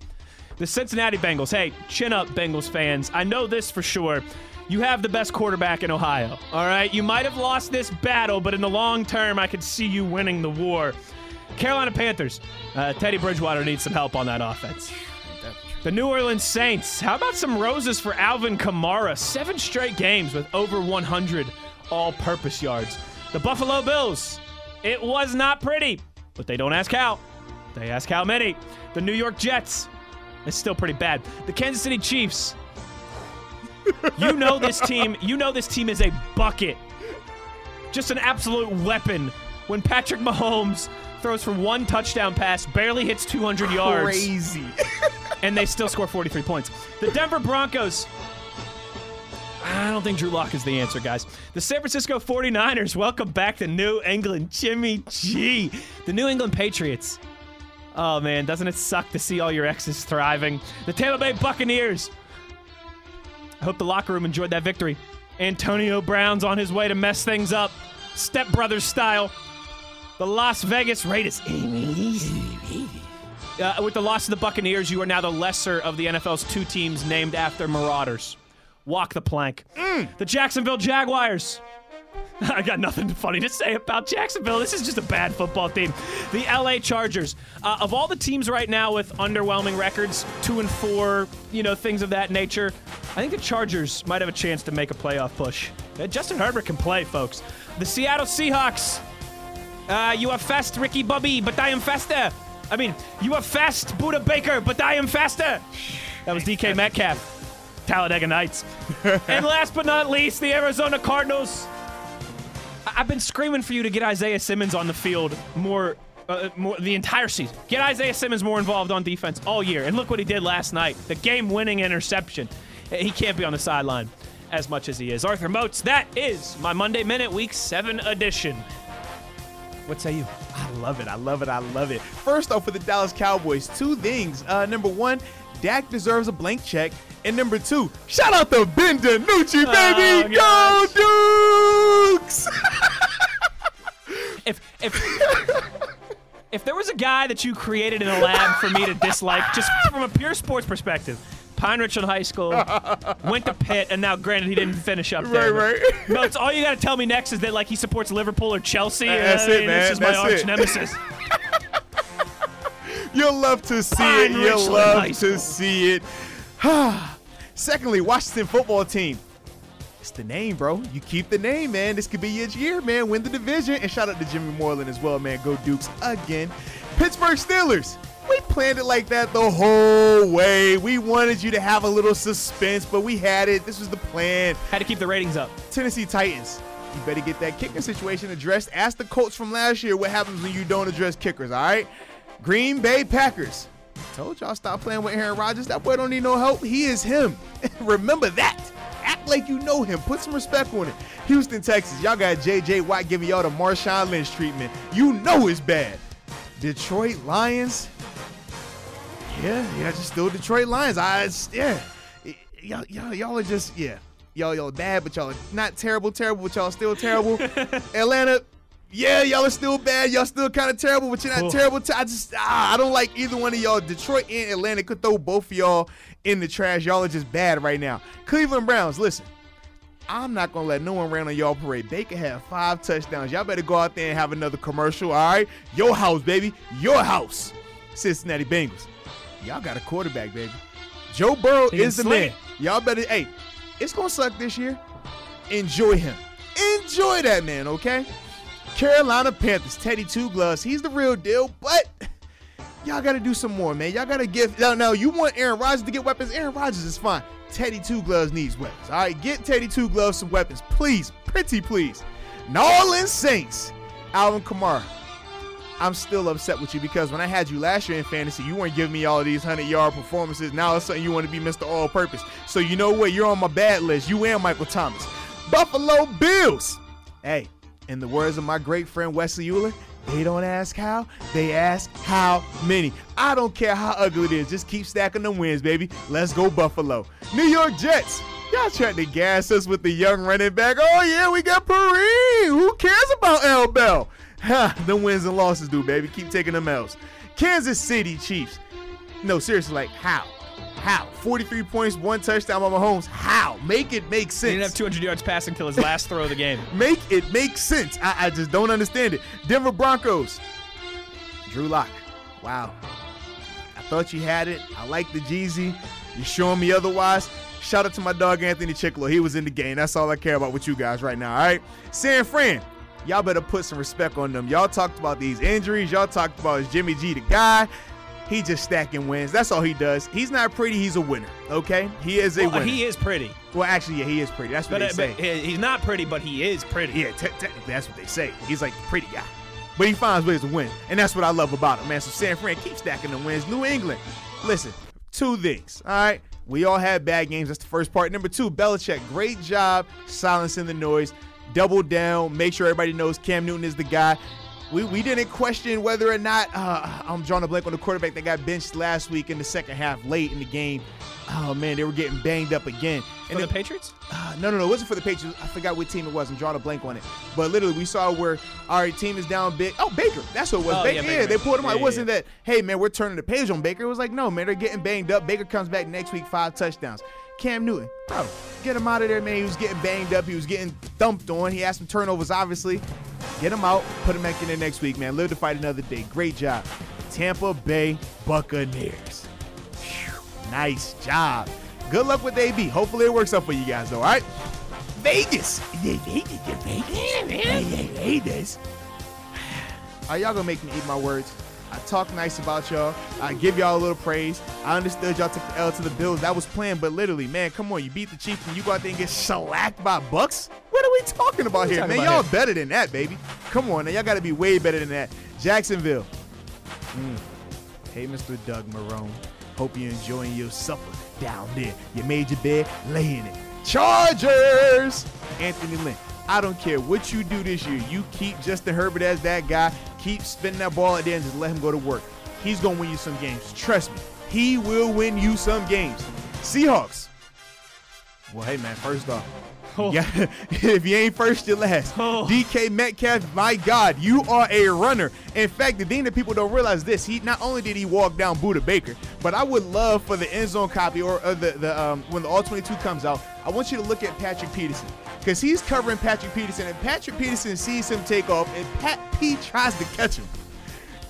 The Cincinnati Bengals, hey, chin up, Bengals fans. I know this for sure. You have the best quarterback in Ohio, all right? You might have lost this battle, but in the long term, I could see you winning the war. Carolina Panthers, uh, Teddy Bridgewater needs some help on that offense. The New Orleans Saints. How about some roses for Alvin Kamara? Seven straight games with over 100 all purpose yards. The Buffalo Bills. It was not pretty, but they don't ask how. They ask how many. The New York Jets. It's still pretty bad. The Kansas City Chiefs. You know this team. You know this team is a bucket just an absolute weapon when Patrick Mahomes throws for one touchdown pass, barely hits 200 yards, Crazy. and they still score 43 points. The Denver Broncos. I don't think Drew Lock is the answer, guys. The San Francisco 49ers welcome back to New England. Jimmy G. The New England Patriots. Oh, man, doesn't it suck to see all your exes thriving? The Tampa Bay Buccaneers. I hope the locker room enjoyed that victory. Antonio Brown's on his way to mess things up, Step Brothers style. The Las Vegas Raiders. Uh, with the loss of the Buccaneers, you are now the lesser of the NFL's two teams named after Marauders. Walk the plank. The Jacksonville Jaguars. I got nothing funny to say about Jacksonville. This is just a bad football team. The LA Chargers. Uh, of all the teams right now with underwhelming records, two and four, you know, things of that nature, I think the Chargers might have a chance to make a playoff push. Uh, Justin Herbert can play, folks. The Seattle Seahawks. Uh, you are fast, Ricky Bobby, but I am faster. I mean, you are fast, Budda Baker, but I am faster. That was DK Metcalf. Talladega Nights. and last but not least, the Arizona Cardinals. I- I've been screaming for you to get Isaiah Simmons on the field more, uh, more the entire season. Get Isaiah Simmons more involved on defense all year. And look what he did last night the game winning interception. He can't be on the sideline as much as he is. Arthur Moats, that is my Monday Minute Week 7 edition. What say you? I love it. I love it. I love it. First off, for the Dallas Cowboys, two things. Uh, number one, Dak deserves a blank check. And number two, shout out to Ben DiNucci, baby. gosh. Go Dukes! if if if there was a guy that you created in a lab for me to dislike, just from a pure sports perspective, Pine Richland High School, went to Pitt, and now granted he didn't finish up there. Right, right. No, it's all you got to tell me next is that like he supports Liverpool or Chelsea. That's I it, mean, man. This is That's my arch it. nemesis. You'll love to see Pine it. You'll Richland love to see it. Secondly, Washington football team. It's the name, bro. You keep the name, man. This could be your year, man. Win the division. And shout out to Jimmy Moreland as well, man. Go Dukes again. Pittsburgh Steelers. We planned it like that the whole way. We wanted you to have a little suspense, but we had it. This was the plan. Had to keep the ratings up. Tennessee Titans. You better get that kicking situation addressed. Ask the coach from last year what happens when you don't address kickers, all right? Green Bay Packers. Told y'all stop playing with Aaron Rodgers. That boy don't need no help. He is him. Remember that. Act like you know him. Put some respect on it. Houston, Texas. Y'all got J.J. Watt giving y'all the Marshawn Lynch treatment. You know it's bad. Detroit Lions. Yeah, yeah, just still Detroit Lions. I yeah, y'all, y'all, y'all are just yeah, y'all, y'all bad, but y'all are not terrible, terrible, but y'all still terrible. Atlanta, yeah, y'all are still bad. Y'all still kind of terrible, but you're not Cool. terrible. T- I just ah, I don't like either one of y'all. Detroit and Atlanta could throw both of y'all in the trash. Y'all are just bad right now. Cleveland Browns, listen. I'm not gonna let no one rain on y'all parade. Baker had five touchdowns. Y'all better go out there and have another commercial. All right, your house, baby, your house. Cincinnati Bengals. Y'all got a quarterback, baby. Joe Burrow is the man. Y'all better. Hey, it's gonna suck this year. Enjoy him. Enjoy that man, okay? Carolina Panthers, Teddy Two Gloves. He's the real deal, but y'all got to do some more, man. Y'all got to give. No, no, you want Aaron Rodgers to get weapons? Aaron Rodgers is fine. Teddy Two Gloves needs weapons. All right, get Teddy Two Gloves some weapons, please. Pretty please. New Orleans Saints, Alvin Kamara. I'm still upset with you because when I had you last year in fantasy, you weren't giving me all of these 100 yard performances. Now it's something you want to be Mr. All Purpose. So you know what? You're on my bad list. You and Michael Thomas. Buffalo Bills. Hey, in the words of my great friend Wesley Uhler, they don't ask how, they ask how many. I don't care how ugly it is. Just keep stacking them wins, baby. Let's go, Buffalo. New York Jets. Y'all trying to gas us with the young running back. Oh, yeah, we got Perine. Who cares about L. Bell? Ha, the wins and losses do, baby. Keep taking them L's. Kansas City Chiefs. No, seriously, like, how? How? 43 points, one touchdown by Mahomes. How? Make it make sense. He didn't have 200 yards passing till his last throw of the game. Make it make sense. I, I just don't understand it. Denver Broncos. Drew Lock. Wow. I thought you had it. I like the Jeezy. You're showing me otherwise. Shout out to my dog Anthony Chickillo. He was in the game. That's all I care about with you guys right now. All right. San Fran. Y'all better put some respect on them. Y'all talked about these injuries. Y'all talked about is Jimmy G the guy. He just stacking wins. That's all he does. He's not pretty. He's a winner. Okay, he is a Well, winner. he is pretty, well, actually, yeah, he is pretty. That's what but, they uh, say. he's not pretty, but he is pretty. Yeah, te- technically, that's what they say. He's like the pretty guy. But he finds ways to win. And that's what I love about him, man. So San Fran, keep stacking the wins. New England, listen, two things, all right? We all had bad games. That's the first part. Number two, Belichick, great job silencing the noise. Double down, make sure everybody knows Cam Newton is the guy. We, we didn't question whether or not uh, I'm drawing a blank on the quarterback that got benched last week in the second half, late in the game. Oh man, they were getting banged up again. For And the then- Patriots? uh, no, no, no. It wasn't for the Patriots. I forgot what team it was. I'm drawing a blank on it. But literally, we saw where our team is down big. Oh, Baker. That's what it was. Oh, Baker. yeah, Yeah, they pulled him out. Yeah, it wasn't yeah, that, hey, man, we're turning the page on Baker. It was like, no, man, they're getting banged up. Baker comes back next week, five touchdowns. Cam Newton, bro, get him out of there, man. He was getting banged up. He was getting thumped on. He had some turnovers, obviously. Get him out. Put him back in there next week, man. Live to fight another day. Great job. Tampa Bay Buccaneers. Phew, nice job. Good luck with AB. Hopefully it works out for you guys, though, all right? Vegas. Yeah, Vegas. Yeah, Vegas. Yeah, Vegas. Are y'all gonna make me eat my words? I talk nice about y'all. I give y'all a little praise. I understood y'all took the L to the Bills. That was planned, but literally, man, come on. You beat the Chiefs and you go out there and get shellacked by Bucks? What are we talking about we here, talking man? about y'all here? better than that, baby. Come on, now. Y'all gotta be way better than that. Jacksonville. Mm. Hey, Mr. Doug Marrone. Hope you're enjoying your supper down there. You made your bed, lay in it. Chargers! Anthony Lynn. I don't care what you do this year. You keep Justin Herbert as that guy. Keep spinning that ball at the end. Just let him go to work. He's going to win you some games. Trust me. He will win you some games. Seahawks. Well, hey, man, first off, Oh. yeah, if you ain't first, you're last. Oh. DK Metcalf, my God, you are a runner. In fact, the thing that people don't realize this, he not only did he walk down Budda Baker, but I would love for the end zone copy or, uh, the, the um, when the All 22 comes out, I want you to look at Patrick Peterson. Because he's covering Patrick Peterson, and Patrick Peterson sees him take off, and Pat P tries to catch him.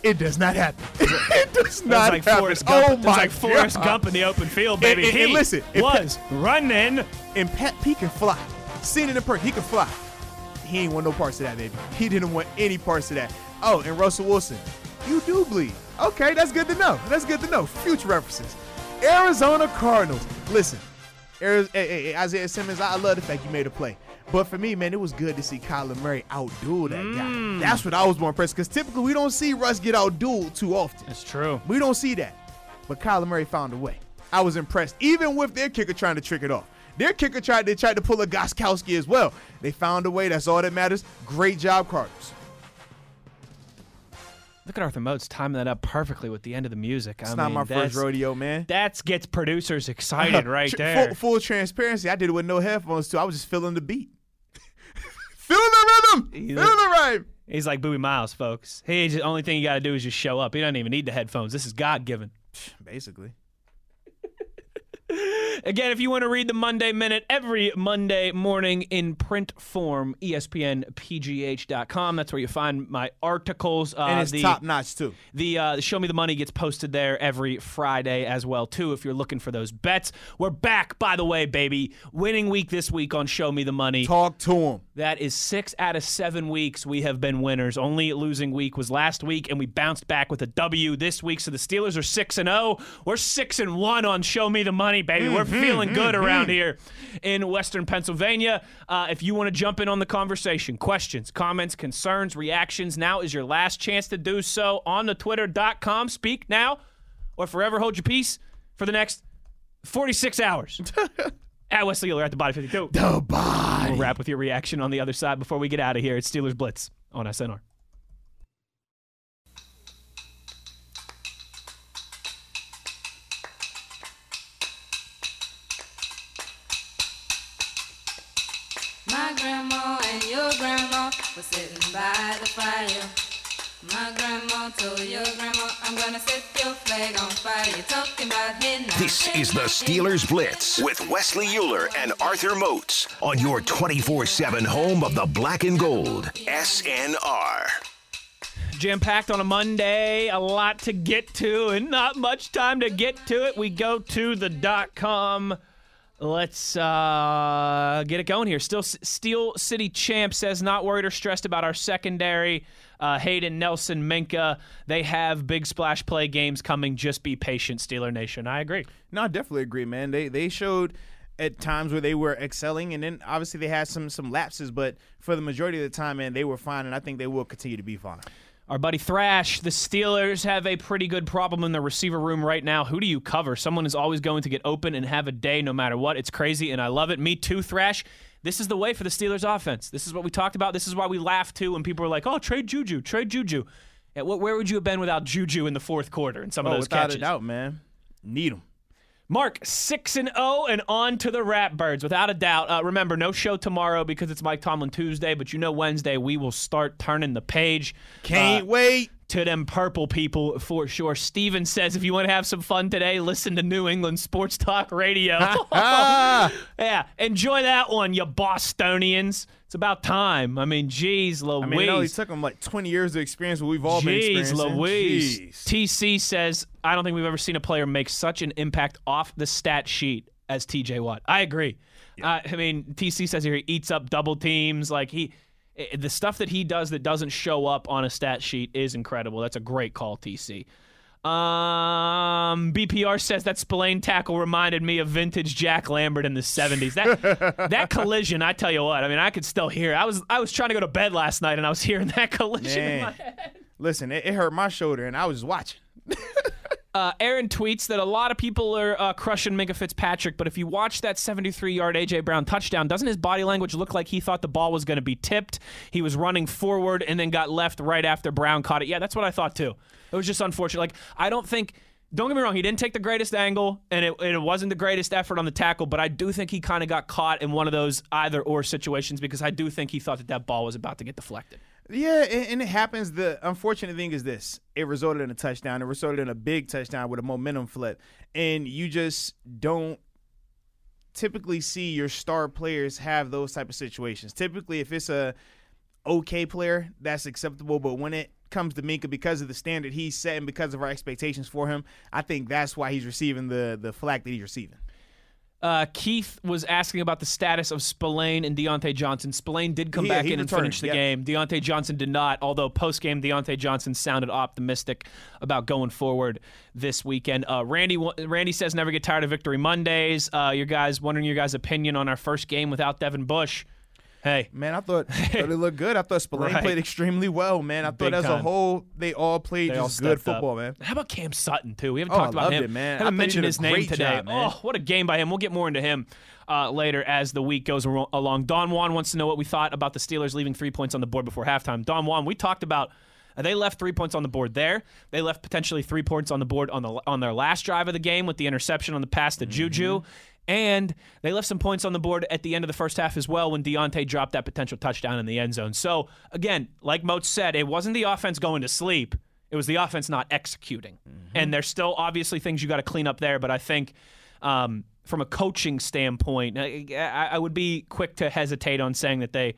It does not happen. it does not like happen. Forrest Gump. Oh it's my like Forrest God. Gump in the open field, baby. and- and he listen, was running. and Pat P can fly. Seen it in person, he can fly. He ain't want no parts of that, baby. He didn't want any parts of that. Oh, and Russell Wilson, you do bleed. Okay, that's good to know. That's good to know. Future references. Arizona Cardinals. Listen, Hey, hey, Isaiah Simmons, I love the fact you made a play. But for me, man, it was good to see Kyler Murray outduel that guy. Mm. That's what I was more impressed because typically we don't see Russ get outdueled too often. That's true. We don't see that. But Kyler Murray found a way. I was impressed, even with their kicker trying to trick it off. Their kicker tried they tried to pull a Gostkowski as well. They found a way. That's all that matters. Great job, Cardinals. Look at Arthur Moats timing that up perfectly with the end of the music. It's I not mean, my first rodeo, man. That gets producers excited right there. Full, full transparency. I did it with no headphones too. I was just feeling the beat, feeling the rhythm, He's feeling the rhyme. He's like Boobie Miles, folks. He the only thing you got to do is just show up. He doesn't even need the headphones. This is God given. Basically. Again, if you want to read the Monday Minute every Monday morning in print form, ESPNPGH.com. That's where you find my articles. Uh, And it's the, top notch too. The uh, the Show Me the Money gets posted there every Friday as well too. If you're looking for those bets, we're back. By the way, baby, winning week this week on Show Me the Money. Talk to him. That is six out of seven weeks we have been winners. Only losing week was last week, and we bounced back with a W this week. So the Steelers are six and zero. We're six and one on Show Me the Money, baby. We're feeling good around here in Western Pennsylvania. Uh, if you want to jump in on the conversation, questions, comments, concerns, reactions, now is your last chance to do so on the Twitter.com. Speak now, or forever hold your peace for the next forty six hours. At Wesley Uhler at the body 52. The body. We'll wrap with your reaction on the other side before we get out of here. It's Steelers Blitz on SNR. My grandma and your grandma were sitting by the fire. My grandma told your grandma, This is the Steelers. Blitz with Wesley Uhler and Arthur Moats on your 24 7 home of the black and gold. SNR. Jam packed on a Monday, a lot to get to, and not much time to get to it. We go to the dot com. Let's uh, get it going here. Still, Steel City Champ says not worried or stressed about our secondary. Uh, Haden, Nelson, Minkah, they have big splash play games coming. Just be patient, Steeler Nation. I agree. No, I definitely agree, man. They they showed at times where they were excelling, and then obviously they had some some lapses, but for the majority of the time, man, they were fine, and I think they will continue to be fine. Our buddy Thrash, the Steelers have a pretty good problem in the receiver room right now. Who do you cover? Someone is always going to get open and have a day no matter what. It's crazy, and I love it. Me too, Thrash. This is the way for the Steelers offense. This is what we talked about. This is why we laughed too when people were like, oh, trade Juju, trade Juju. Yeah, where would you have been without Juju in the fourth quarter and some of Oh, those without catches? a doubt, man. Need them. Mark six and zero and on to the Ratbirds without a doubt. Uh, remember, no show tomorrow because it's Mike Tomlin Tuesday, but you know Wednesday we will start turning the page. Can't Uh, wait. To them purple people for sure. Steven says if you want to have some fun today, listen to New England Sports Talk Radio. yeah, enjoy that one, you Bostonians. It's about time. I mean, geez, Louise. I mean, it took them like 20 years of experience, but we've all been Jeez, experiencing. Louise. Jeez. TC says, I don't think we've ever seen a player make such an impact off the stat sheet as TJ Watt. I agree. Uh, I mean, TC says here he eats up double teams. Like he, i- the stuff that he does that doesn't show up on a stat sheet is incredible. That's a great call, TC. Um, BPR says that Spillane tackle reminded me of vintage Jack Lambert in the '70s. That that collision, I tell you what. I mean, I could still hear. it. I was I was trying to go to bed last night and I was hearing that collision in my head. Listen, it, it hurt my shoulder, and I was just watching. Uh, Aaron tweets that a lot of people are uh, crushing Minkah Fitzpatrick, but if you watch that 73 yard A.J. Brown touchdown, doesn't his body language look like he thought the ball was going to be tipped? He was running forward and then got left right after Brown caught it. Yeah, that's what I thought too. It was just unfortunate. Like, I don't think. Don't get me wrong, he didn't take the greatest angle, and it, it wasn't the greatest effort on the tackle, but I do think he kind of got caught in one of those either or situations because I do think he thought that that ball was about to get deflected. Yeah, and, it happens. The unfortunate thing is this: it resulted in a touchdown. It resulted in a big touchdown with a momentum flip, and you just don't typically see your star players have those type of situations. Typically, if it's a okay player, that's acceptable. But when it comes to Minkah, because of the standard he's setting, because of our expectations for him, I think that's why he's receiving the the flack that he's receiving. Uh, Keith was asking about the status of Spillane and Diontae Johnson. Spillane did come Yeah, back he in and finish the game. Diontae Johnson did not, although post game Diontae Johnson sounded optimistic about going forward this weekend. Uh, Randy Randy says never get tired of Victory Mondays. Uh, your guys wondering your guys' opinion on our first game without Devin Bush. Hey, Man, I thought, thought it looked good. I thought Spillane Right. played extremely well, man. I Big thought as time. a whole, they all played They all good stepped up. football, man. How about Cam Sutton too? We haven't Oh, talked I about loved him. it, man. I Haven't mentioned his name today. job, oh, what a game by him. We'll get more into him uh, later as the week goes along. Don Juan wants to know what we thought about the Steelers leaving three points on the board before halftime. Don Juan, we talked about. uh, They left three points on the board there. They left potentially three points on the board on the on their last drive of the game with the interception on the pass to Juju, and they left some points on the board at the end of the first half as well when Diontae dropped that potential touchdown in the end zone. So again, like Moat said, it wasn't the offense going to sleep. It was the offense not executing. And there's still obviously things you got to clean up there, but I think um, from a coaching standpoint, I I would be quick to hesitate on saying that they,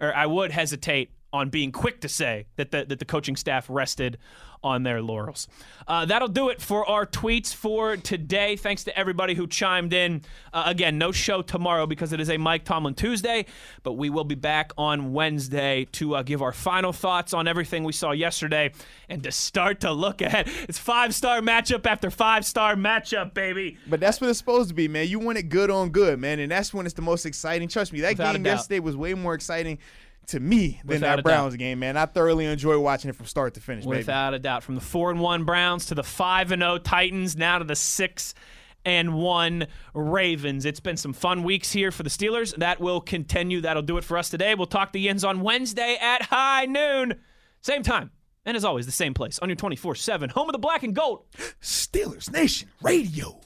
or I would hesitate on being quick to say that the, that the coaching staff rested on their laurels. Uh, that'll do it for our tweets for today. Thanks to everybody who chimed in. Uh, again, no show tomorrow because it is a Mike Tomlin Tuesday, but we will be back on Wednesday to uh, give our final thoughts on everything we saw yesterday and to start to look ahead. It's five star matchup after five star matchup, baby. But that's what it's supposed to be, man. You want it good on good, man, and that's when it's the most exciting. Trust me, that Without game yesterday was way more exciting to me than Without that Browns game, man. I thoroughly enjoy watching it from start to finish, baby. Without a doubt. From the four and one Browns to the five and zero Titans, now to the six and one Ravens. It's been some fun weeks here for the Steelers. That will continue. That'll do it for us today. We'll talk the Yins on Wednesday at high noon. Same time. And as always, the same place on your 24 7 home of the black and gold. Steelers Nation Radio.